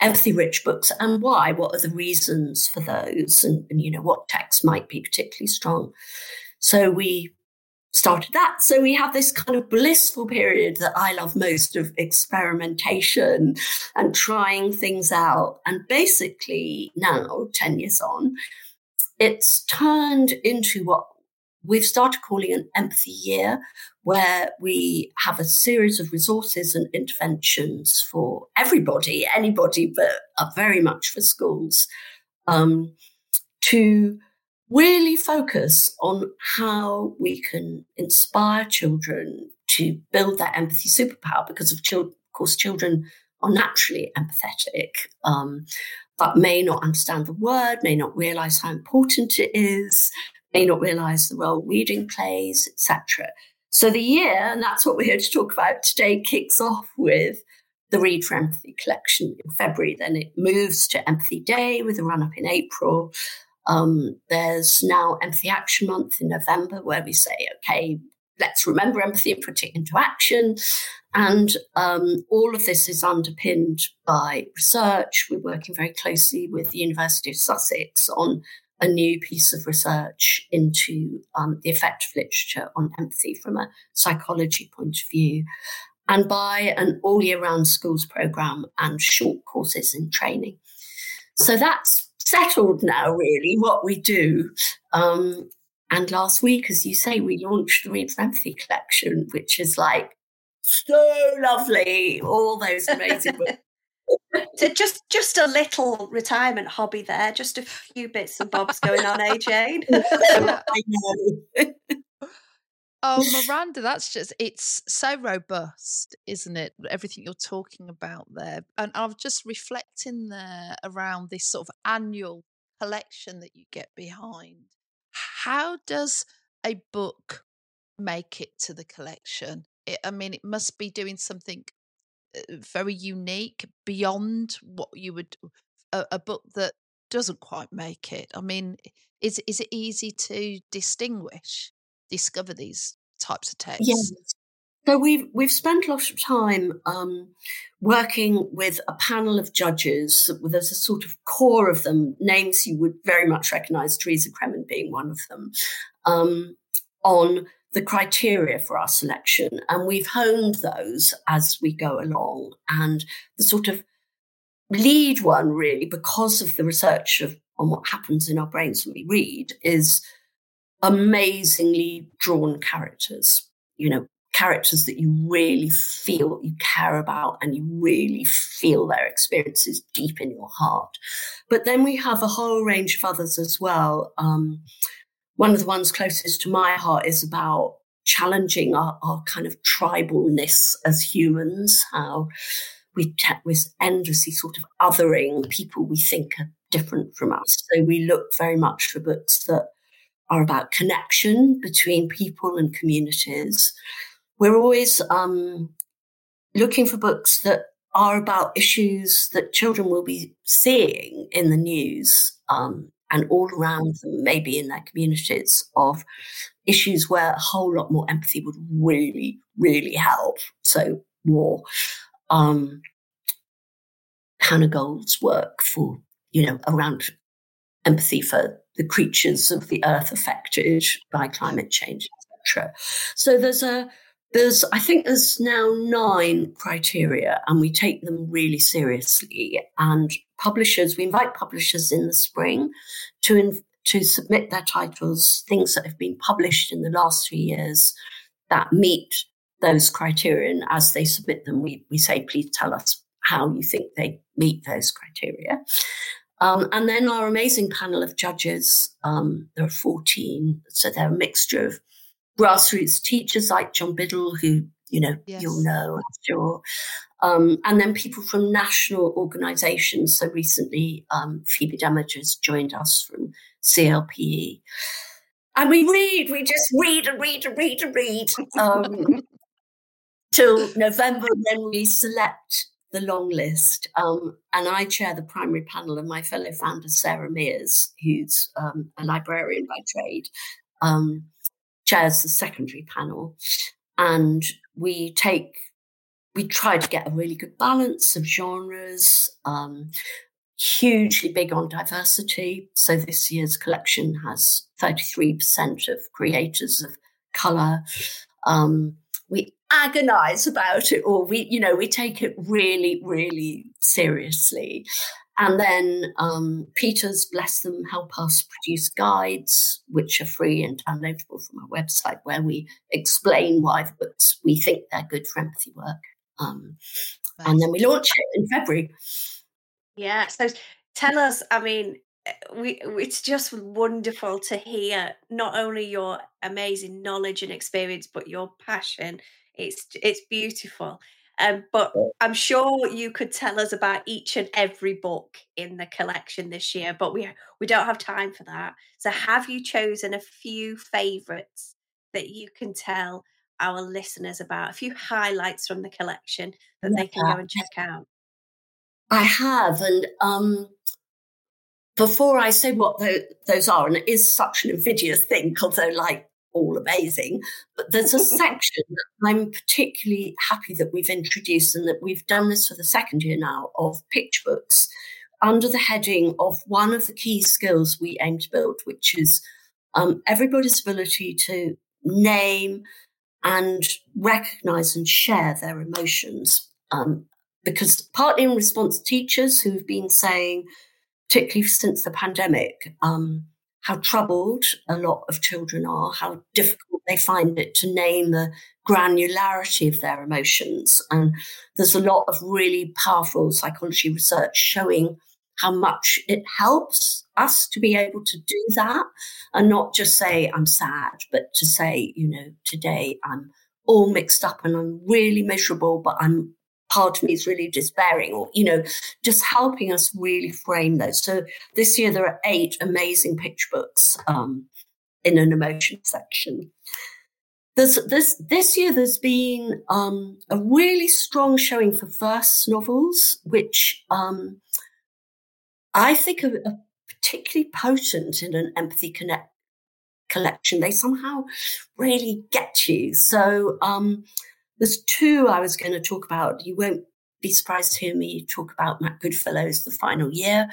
empathy rich books and why. What are the reasons for those? And, and, you know, what texts might be particularly strong. So we started that. So we have this kind of blissful period that I love most of experimentation and trying things out. And basically now, 10 years on, it's turned into what we've started calling an empathy year, where we have a series of resources and interventions for everybody, anybody, but very much for schools, um, to really focus on how we can inspire children to build that empathy superpower because of, children, of course children are naturally empathetic um, but may not understand the word, may not realize how important it is, may not realize the role reading plays, etc. So the year, and that's what we're here to talk about today, kicks off with the Read for Empathy collection in February. Then it moves to Empathy Day with a run up in April. Um, there's now Empathy Action Month in November, where we say, okay, let's remember empathy and put it into action. And um, all of this is underpinned by research. We're working very closely with the University of Sussex on a new piece of research into um, the effect of literature on empathy from a psychology point of view, and by an all year round schools program and short courses in training. So that's settled now, really, what we do. Um, and last week, as you say, we launched the Read for Empathy collection, which is like so lovely. All those amazing books. so just just a little retirement hobby there, just a few bits and bobs going on, eh, Jane? I know. oh, Miranda, that's just it's so robust, isn't it? Everything you're talking about there. And I'm just reflecting there around this sort of annual collection that you get behind. How does a book make it to the collection? It, I mean, it must be doing something uh, very unique beyond what you would a, a, book that doesn't quite make it. I mean, is is it easy to distinguish, discover these types of texts? Yes. So we've we've spent a lot of time um, working with a panel of judges. There's a sort of core of them, names you would very much recognise, Teresa Cremin being one of them, um, on the criteria for our selection. And we've honed those as we go along. And the sort of lead one, really, because of the research of, on what happens in our brains when we read, is amazingly drawn characters. You know, characters that you really feel you care about and you really feel their experiences deep in your heart. But then we have a whole range of others as well. Um, one of the ones closest to my heart is about challenging our, our kind of tribalness as humans, how we te- we're endlessly sort of othering people we think are different from us. So we look very much for books that are about connection between people and communities. We're always um, looking for books that are about issues that children will be seeing in the news um, and all around them, maybe in their communities, of issues where a whole lot more empathy would really, really help. So, war. Um, Hannah Gold's work for, you know, around empathy for the creatures of the earth affected by climate change, etc. So there's a there's I think there's now nine criteria, and we take them really seriously. And publishers, we invite publishers in the spring to to submit their titles, things that have been published in the last three years that meet those criteria. And as they submit them, we, we say, please tell us how you think they meet those criteria. Um, and then our amazing panel of judges, um, there are 14, so they're a mixture of grassroots teachers like John Biddle, who you know yes. you'll know, I'm sure, um, and then people from national organisations. So recently, um, Phoebe Demages joined us from CLPE. And we read, we just read and read and read and read um, till November. Then we select the long list. Um, and I chair the primary panel, and my fellow founder, Sarah Mears, who's um, a librarian by trade, um, chairs the secondary panel. And we take, we try to get a really good balance of genres. Um, hugely big on diversity. So this year's collection has 33% of creators of colour. Um, we agonize about it or we you know we take it really really seriously and then um, Peters, bless them, help us produce guides, which are free and downloadable from our website, where we explain why the books we think they're good for empathy work. Um, and then we launch it in February. Yeah. So tell us, I mean, we it's just wonderful to hear not only your amazing knowledge and experience, but your passion. It's it's beautiful. Um, but I'm sure you could tell us about each and every book in the collection this year, but we we don't have time for that. So have you chosen a few favourites that you can tell our listeners about, a few highlights from the collection that they can go and check out? I have, and um, before I say what those are, and it is such an invidious thing they're like all amazing. But there's a section that I'm particularly happy that we've introduced and that we've done this for the second year now of picture books under the heading of one of the key skills we aim to build, which is um, everybody's ability to name and recognize and share their emotions. Um, because partly in response to teachers who've been saying, particularly since the pandemic, um, how troubled a lot of children are, how difficult they find it to name the granularity of their emotions. And there's a lot of really powerful psychology research showing how much it helps us to be able to do that and not just say, I'm sad, but to say, you know, today I'm all mixed up and I'm really miserable, but I'm part of me is really despairing or you know just helping us really frame those. So this year there are eight amazing picture books um, in an emotion section. There's this this year there's been um, a really strong showing for verse novels which um, i think are, are, particularly potent in an empathy connect collection. They somehow really get you. So um, there's two I was going to talk about. You won't be surprised to hear me talk about Matt Goodfellow's The Final Year,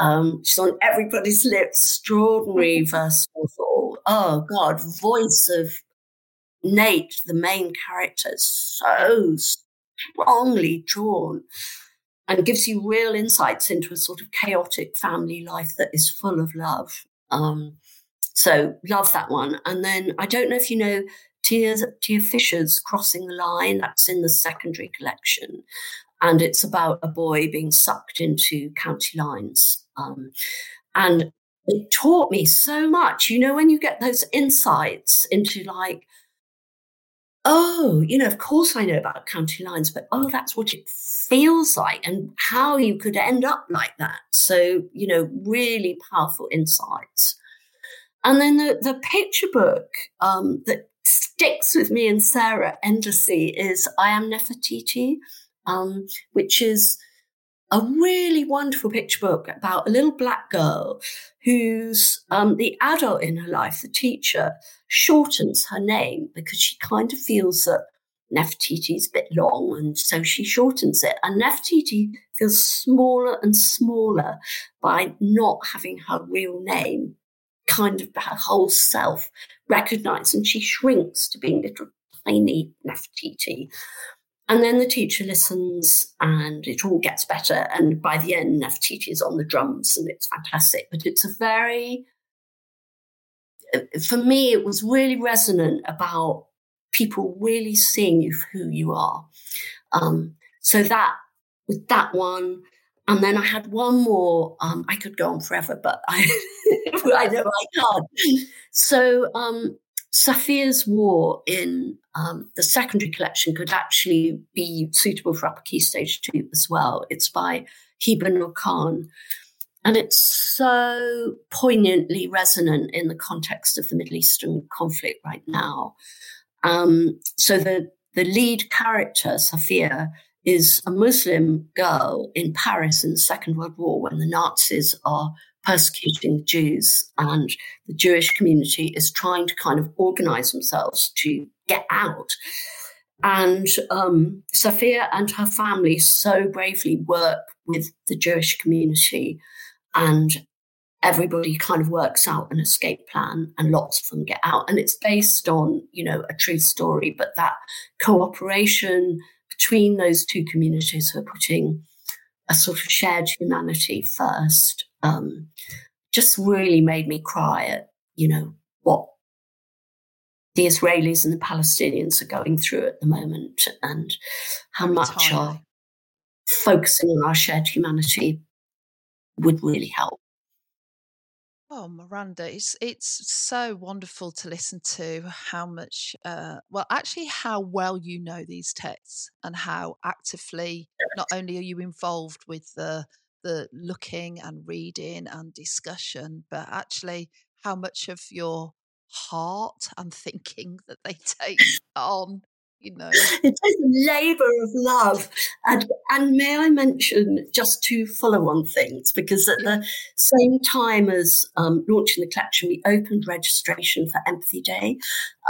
um, which is on everybody's lips. Extraordinary verse novel. Oh, God, voice of Nate, the main character, so strongly drawn and gives you real insights into a sort of chaotic family life that is full of love. Um, so love that one. And then I don't know if you know Tia, Tia Fisher's Crossing the Line. That's in the secondary collection. And it's about a boy being sucked into county lines. Um, and it taught me so much. You know, when you get those insights into like, oh, you know, of course I know about county lines, but oh, that's what it feels like and how you could end up like that. So, you know, really powerful insights. And then the, the picture book um, that sticks with me and Sarah endlessly is I Am Nefertiti, um, which is a really wonderful picture book about a little black girl who's um, the adult in her life, the teacher, shortens her name because she kind of feels that Nefertiti is a bit long, and so she shortens it. And Nefertiti feels smaller and smaller by not having her real name, kind of her whole self recognized, and she shrinks to being little tiny Nefertiti. And then the teacher listens and it all gets better. And by the end, Nefertiti is on the drums and it's fantastic. But it's a very, for me, it was really resonant about people really seeing you for who you are. Um, so that, with that one, and then I had one more. Um, I could go on forever, but I, I know I can't. So um, Safiya's War in um, the secondary collection could actually be suitable for upper key stage two as well. It's by Hiba Noor Khan. And it's so poignantly resonant in the context of the Middle Eastern conflict right now. Um, so the, the lead character, Safiya, is a Muslim girl in Paris in the Second World War when the Nazis are persecuting the Jews, and the Jewish community is trying to kind of organize themselves to get out. And um, Safiya and her family so bravely work with the Jewish community, and everybody kind of works out an escape plan, and lots of them get out. And it's based on, you know, a true story, but that cooperation between those two communities who are putting a sort of shared humanity first um, just really made me cry at, you know, what the Israelis and the Palestinians are going through at the moment and how much our focusing on our shared humanity would really help. Oh, Miranda, it's it's so wonderful to listen to how much, uh, well, actually, how well you know these texts and how actively not only are you involved with the the looking and reading and discussion, but actually how much of your heart and thinking that they take on you know. It is a labor of love. And and may i mention just two follow-on things? Because at the same time as um, launching the collection we opened registration for empathy day.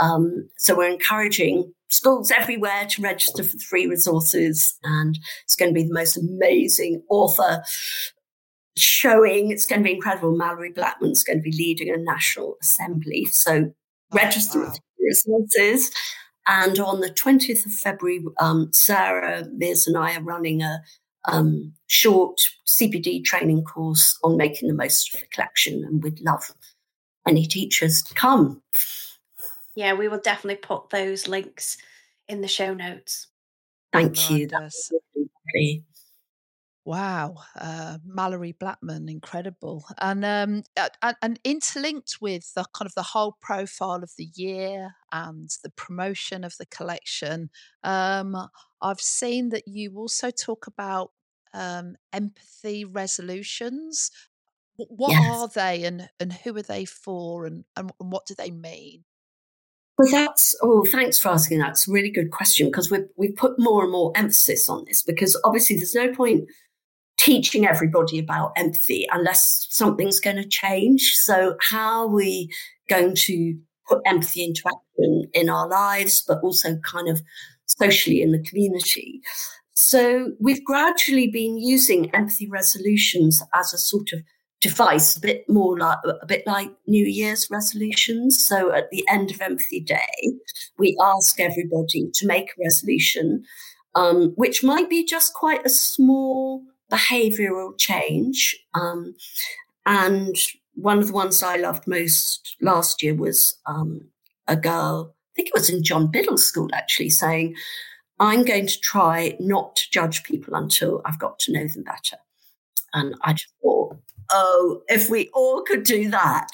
Um, so we're encouraging schools everywhere to register for the free resources. And it's going to be the most amazing author showing. It's going to be incredible. Malorie Blackman's going to be leading a national assembly. So oh, register wow. resources and on the 20th of February, um, Sarah, Miz, and I are running a um, short CPD training course on making the most of the collection, and we'd love any teachers to come. Yeah, we will definitely put those links in the show notes. Thank you. Wow, uh, Malorie Blackman, incredible, and um, and, and interlinked with the kind of the whole profile of the year and the promotion of the collection. Um, I've seen that you also talk about um, empathy resolutions. What yes. are they, and and who are they for, and, and and what do they mean? Well, that's oh, thanks for asking. That's a really good question because we've we've put more and more emphasis on this because obviously there's no point teaching everybody about empathy unless something's going to change. So, how are we going to put empathy into action in our lives, but also kind of socially in the community. So we've gradually been using empathy resolutions as a sort of device, a bit more like a bit like New Year's resolutions. So at the end of Empathy Day, we ask everybody to make a resolution, um, which might be just quite a small behavioural change. Um, and one of the ones I loved most last year was um, a girl. I think it was in John Biddle's school actually saying, I'm going to try not to judge people until I've got to know them better. And I just thought, oh, if we all could do that.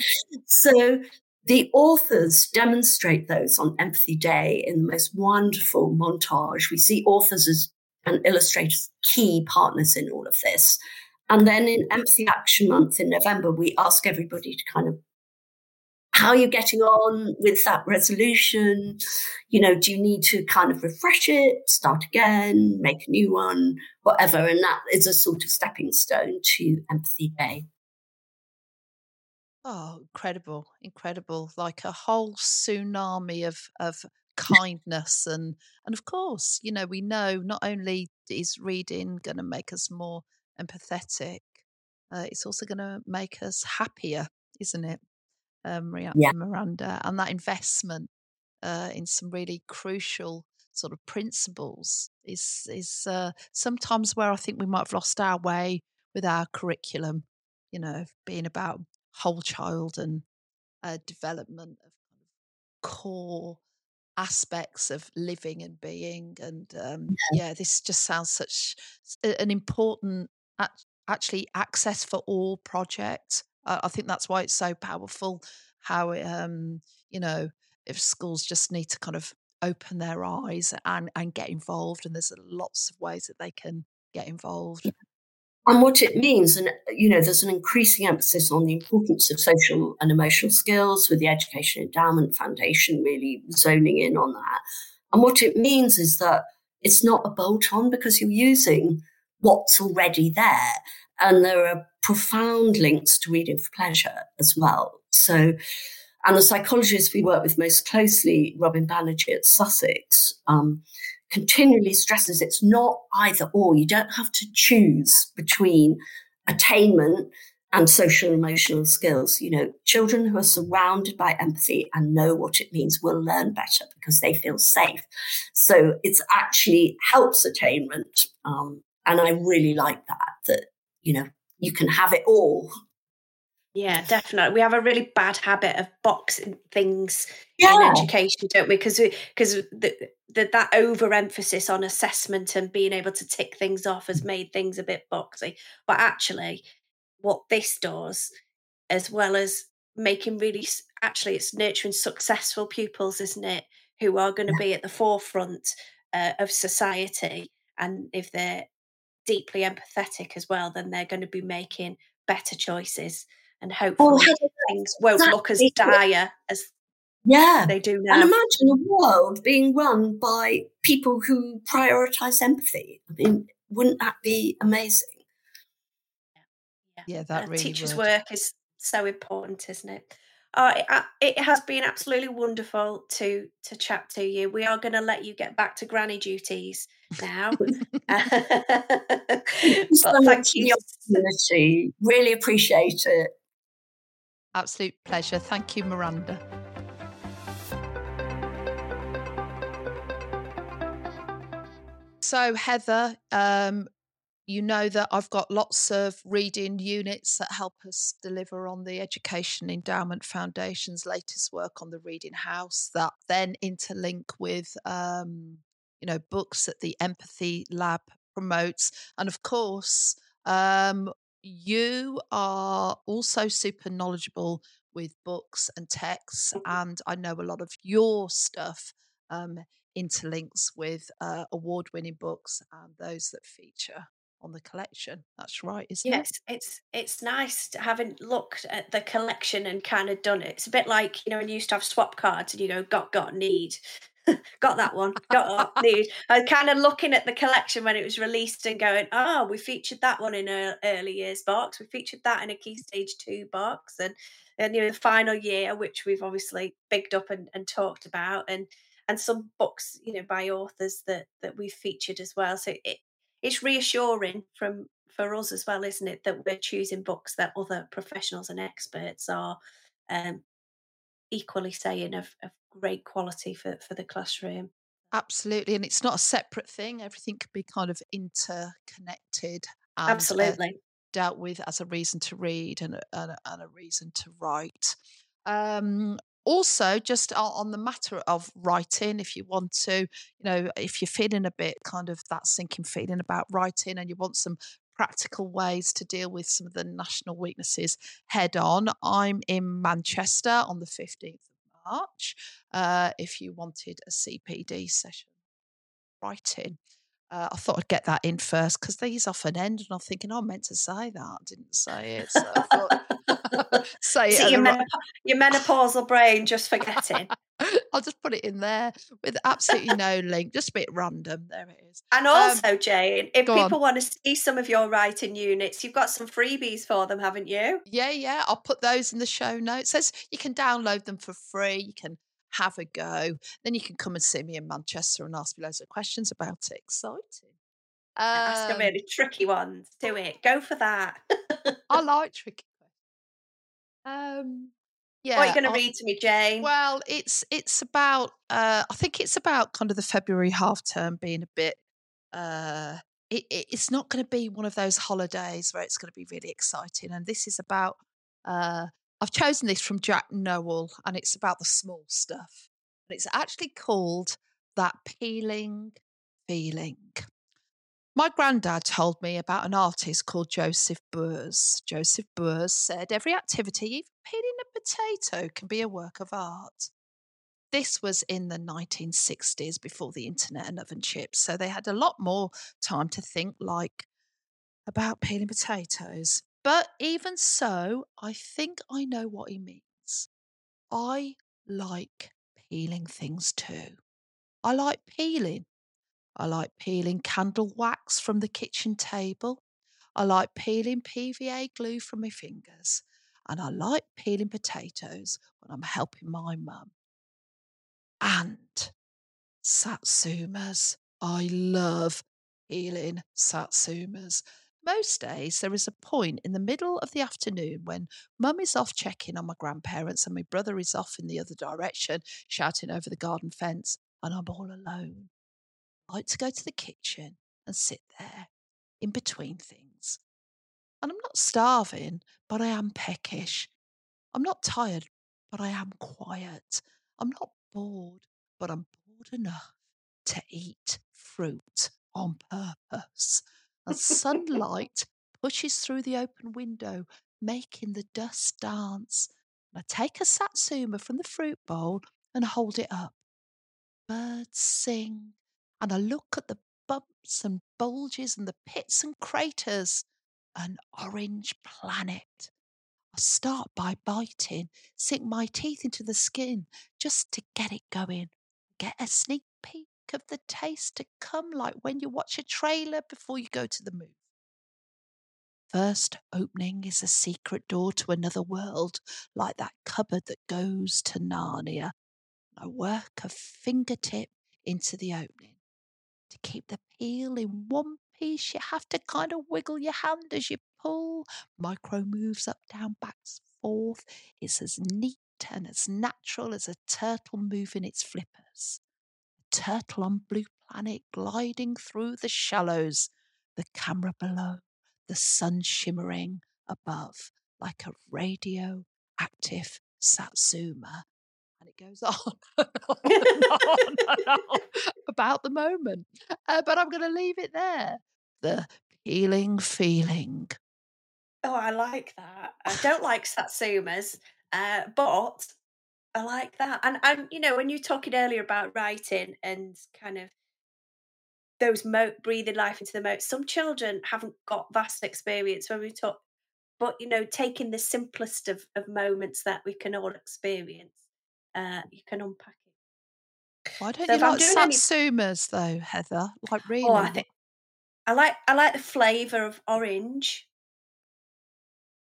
So the authors demonstrate those on Empathy Day in the most wonderful montage. We see authors as and illustrators key partners in all of this. And then in Empathy Action Month in November, we ask everybody to kind of how are you getting on with that resolution? You know, do you need to kind of refresh it, start again, make a new one, whatever? And that is a sort of stepping stone to Empathy Day. Oh, incredible, incredible. Like a whole tsunami of, of kindness and and of course, you know, we know not only is reading going to make us more empathetic, uh, it's also going to make us happier, isn't it? um, yeah. Miranda, and that investment uh, in some really crucial sort of principles is is uh, sometimes where I think we might have lost our way with our curriculum. You know, being about whole child and uh, development of core aspects of living and being and um, yeah. yeah. this just sounds such an important actually access for all project I, think that's why it's so powerful. How it, um, you know, if schools just need to kind of open their eyes and and get involved, and there's lots of ways that they can get involved. And what it means, and you know, there's an increasing emphasis on the importance of social and emotional skills with the Education Endowment Foundation really zoning in on that. And what it means is that it's not a bolt on because you're using what's already there. And there are profound links to reading for pleasure as well. So, and the psychologist we work with most closely, Robin Banerjee at Sussex, um, continually stresses it's not either or. You don't have to choose between attainment and social emotional skills. You know, children who are surrounded by empathy and know what it means will learn better because they feel safe. So it's actually helps attainment. Um, and I really like that, that, you know, you can have it all. Yeah, definitely. We have a really bad habit of boxing things yeah. in education, don't we? Because because the, the, that overemphasis on assessment and being able to tick things off has made things a bit boxy. But actually, what this does, as well as making really actually, it's nurturing successful pupils, isn't it? Who are going to be at the forefront uh, of society, and if they're deeply empathetic as well, then they're going to be making better choices and hopefully oh, things won't exactly. look as dire as yeah they do now. And imagine a world being run by people who prioritize empathy. I mean, wouldn't that be amazing? Yeah, yeah that uh, really teachers' would. work is so important, isn't it? Oh, it, uh, it, has been absolutely wonderful to to chat to you. We are going to let you get back to granny duties now. so thank you. opportunity. Really appreciate it. Absolute pleasure. Thank you, Miranda. So, Heather, um, you know that I've got lots of reading units that help us deliver on the Education Endowment Foundation's latest work on the Reading House that then interlink with, um, you know, books that the Empathy Lab promotes. And of course, um, you are also super knowledgeable with books and texts. And I know a lot of your stuff um, interlinks with uh, award winning books and those that feature on the collection. That's right, isn't yes, it? Yes, it's it's nice having looked at the collection and kind of done it. It's a bit like you know when you used to have swap cards and you go got got need. got that one. Got need. I was kind of looking at the collection when it was released and going, "Oh, we featured that one in a early years box. We featured that in a key stage two box, and and you know the final year, which we've obviously bigged up and, and talked about, and and some books, you know, by authors that that we've featured as well. So it it's reassuring from for us as well, isn't it, that we're choosing books that other professionals and experts are um, equally saying of, of great quality for, for the classroom. Absolutely. And it's not a separate thing. Everything can be kind of interconnected. And, uh, Absolutely. Uh, dealt with as a reason to read and a, and a, and a reason to write. Um, also, just on the matter of writing, if you want to, you know, if you're feeling a bit kind of that sinking feeling about writing and you want some practical ways to deal with some of the national weaknesses head on, I'm in Manchester on the 15th of March. Uh, if you wanted a CPD session writing, uh, I thought I'd get that in first because these often end, and I'm thinking, oh, I meant to say that, I didn't say it. So I thought, say it. Your, menop- your, menopausal brain just forgetting. I'll just put it in there with absolutely no link, just a bit random. There it is. And um, also, um, Jane, if people on. want to see some of your writing units, you've got some freebies for them, haven't you? Yeah, yeah. I'll put those in the show notes. Says you can download them for free. You can have a go. Then you can come and see me in Manchester and ask me loads of questions about it. Exciting. Um, ask a really tricky ones. Do it. Go for that. I like tricky Um, yeah. What are you going to read to me, Jane? Well, it's it's about. Uh, I think it's about kind of the February half term being a bit. Uh, it, it, it's not going to be one of those holidays where it's going to be really exciting, and this is about uh, I've chosen this from Jack Noel, and it's about the small stuff. And it's actually called That Peeling Feeling. My granddad told me about an artist called Joseph Beuys. Joseph Beuys said every activity, even peeling a potato, can be a work of art. This was in the 1960s before the internet and oven chips, so they had a lot more time to think like about peeling potatoes. But even so, I think I know what he means. I like peeling things too. I like peeling. I like peeling candle wax from the kitchen table. I like peeling PVA glue from my fingers. And I like peeling potatoes when I'm helping my mum. And satsumas. I love peeling satsumas. Most days, there is a point in the middle of the afternoon when mum is off checking on my grandparents and my brother is off in the other direction, shouting over the garden fence, and I'm all alone. I like to go to the kitchen and sit there in between things. And I'm not starving, but I am peckish. I'm not tired, but I am quiet. I'm not bored, but I'm bored enough to eat fruit on purpose. And sunlight pushes through the open window, making the dust dance. And I take a satsuma from the fruit bowl and hold it up. Birds sing, and I look at the bumps and bulges and the pits and craters. An orange planet. I start by biting, sink my teeth into the skin just to get it going, get a sneak peek of the taste to come, like when you watch a trailer before you go to the movie. First opening is a secret door to another world, like that cupboard that goes to Narnia. I work a fingertip into the opening. To keep the peel in one piece, you have to kind of wiggle your hand as you pull. Micro moves up, down, back, forth. It's as neat and as natural as a turtle moving its flippers turtle on blue planet gliding through the shallows, the camera below, the sun shimmering above like a radioactive satsuma. Goes on and on and on, and on about the moment. Uh, but I'm going to leave it there. The peeling feeling. Oh, I like that. I don't like satsumas, uh, but I like that. And and you know, when you were talking earlier about writing and kind of those mo- breathing life into the moat, some children haven't got vast experience when we talk, but you know, taking the simplest of, of moments that we can all experience, uh, you can unpack it. Why don't so you like satsumas any... though, Heather? Like really? Oh, I think I like I like the flavour of orange.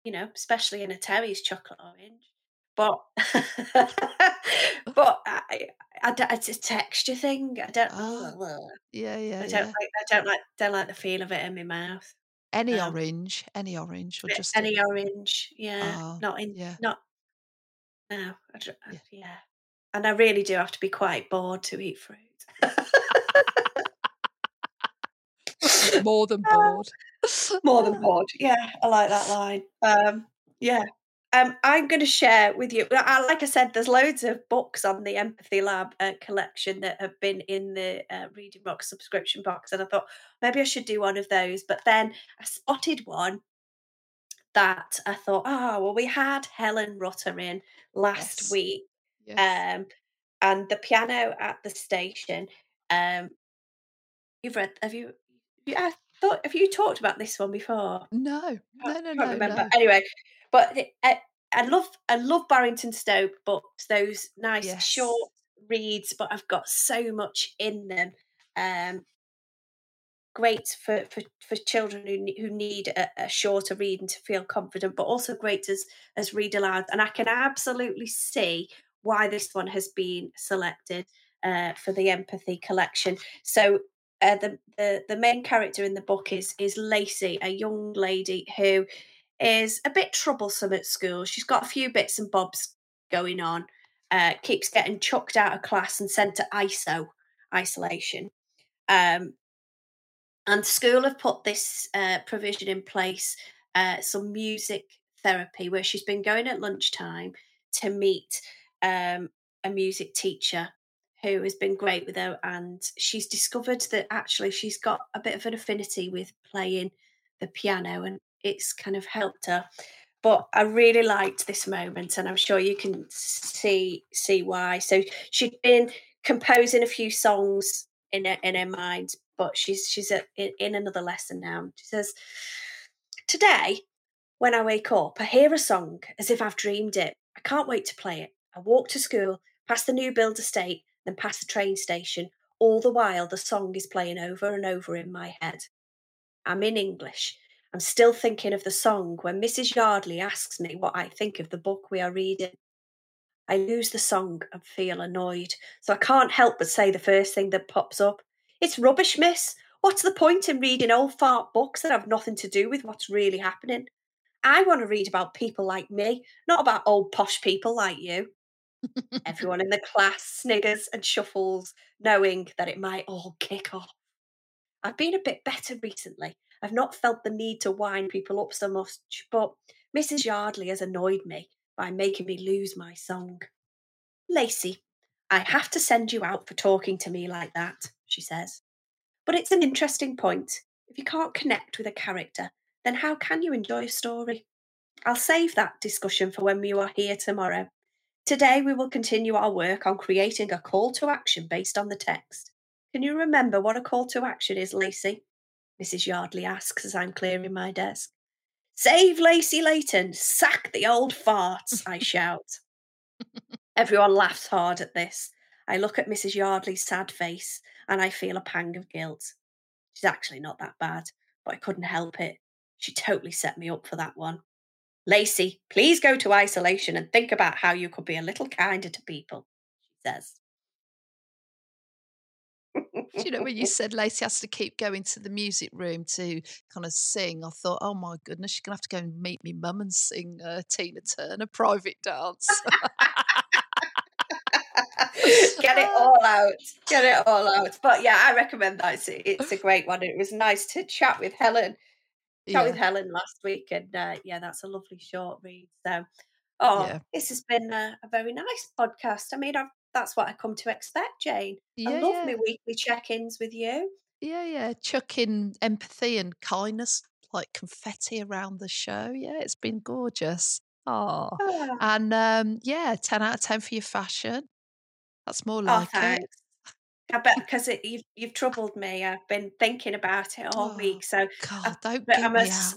You know, especially in a Terry's chocolate orange. but but I, I, it's a texture thing. I don't. Oh, yeah, yeah. I don't yeah. like. I don't like. Don't like the feel of it in my mouth. Any Um, orange, any orange, or just any orange, yeah. Oh, not in. yeah. Not. No. I Yeah. And I really do have to be quite bored to eat fruit. more than bored. More than bored. Yeah, I like that line. Um, yeah. Um, I'm going to share with you. I, like I said, there's loads of books on the Empathy Lab uh, collection that have been in the uh, Reading Rock subscription box, and I thought maybe I should do one of those. But then I spotted one that I thought, oh well, we had Helen Rutter in last Yes. week, Yes. um, and the piano at the station. Um, you've read? Have you? I thought. Have you talked about this one before? no, I no, no, can't no, remember. no. Anyway, but I, I love I love Barrington Stoke books. Those nice Yes. short reads, but I've got so much in them. Um, great for, for, for children who who need a, a shorter and to feel confident, but also great as as read aloud. And I can absolutely see why this one has been selected uh, for the empathy collection. So. Uh, the, the the main character in the book is is Lacey, a young lady who is a bit troublesome at school. She's got a few bits and bobs going on. Uh, keeps getting chucked out of class and sent to ISO isolation. Um, and school have put this uh, provision in place, uh, some music therapy, where she's been going at lunchtime to meet um, a music teacher who has been great with her. And she's discovered that actually she's got a bit of an affinity with playing the piano and it's kind of helped her. But I really liked this moment, and I'm sure you can see see why. So she'd been composing a few songs in her, in her mind, but she's she's in, in another lesson now. She says, "Today, when I wake up, I hear a song as if I've dreamed it. I can't wait to play it. I walk to school, past the new build estate, then past the train station. All the while, the song is playing over and over in my head. I'm in English. I'm still thinking of the song when Mrs. Yardley asks me what I think of the book we are reading. I lose the song and feel annoyed, so I can't help but say the first thing that pops up. It's rubbish, miss. What's the point in reading old fart books that have nothing to do with what's really happening? I want to read about people like me, not about old posh people like you. Everyone in the class sniggers and shuffles, knowing that it might all kick off. I've been a bit better recently. I've not felt the need to wind people up so much, but Mrs. Yardley has annoyed me by making me lose my song. Lacey, I have to send you out for talking to me like that, she says. But it's an interesting point. If you can't connect with a character, then how can you enjoy a story? I'll save that discussion for when you are here tomorrow. Today we will continue our work on creating a call to action based on the text. Can you remember what a call to action is, Lacey? Mrs. Yardley asks as I'm clearing my desk. Save Lacey Layton! Sack the old farts! I shout. Everyone laughs hard at this. I look at Mrs. Yardley's sad face and I feel a pang of guilt. She's actually not that bad, but I couldn't help it. She totally set me up for that one. Lacey, please go to isolation and think about how you could be a little kinder to people, she says. Do you know when you said Lacey has to keep going to the music room to kind of sing? I thought, oh my goodness, she's gonna have to go and meet me mum and sing uh, Tina Turner private dance. Get it all out. Get it all out. But yeah, I recommend that. It's, it's a great one. It was nice to chat with Helen. Chat with Helen last week, and uh, yeah, that's a lovely short read. So, oh, yeah, this has been a, a very nice podcast. I mean, I've, that's what I come to expect, Jane. I love yeah, my weekly check-ins with you. yeah, yeah. Chucking empathy and kindness like confetti around the show. Yeah, it's been gorgeous. Oh, and um, yeah, ten out of ten for your fashion. That's more Oh, like it. thanks. I bet because you've you've troubled me. I've been thinking about it all Oh week, so God, I, don't I'm me out.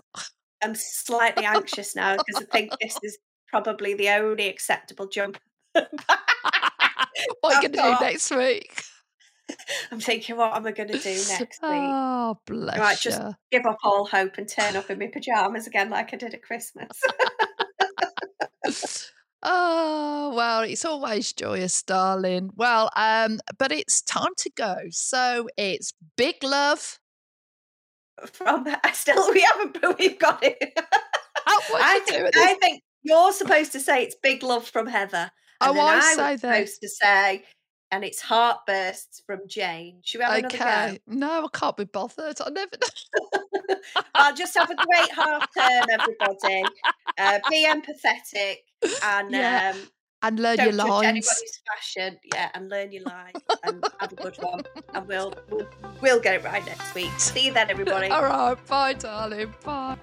I'm slightly anxious now because I think this is probably the only acceptable jump. what are you oh, going to do next week? I'm thinking, what am I going to do next week? Oh, bless just you. give up all hope and turn up in my pajamas again, like I did at Christmas. Oh, well, it's always joyous, darling. Well, um, but it's time to go. So it's big love. From I still we haven't but we've got it. Oh, what I think, I think you're supposed to say it's big love from Heather. Oh, And then I I say was that. supposed to say, and it's heartbursts from Jane. Should we have another Okay. No, I can't be bothered. I never. go? I'll just have a great half term, everybody. Uh, be empathetic and Yeah. um, and learn don't your judge lines. anybody's fashion. Yeah, and learn your lines and have a good one. And we'll we'll, we'll get it right next week. See you then, everybody. All right. Bye, darling. Bye.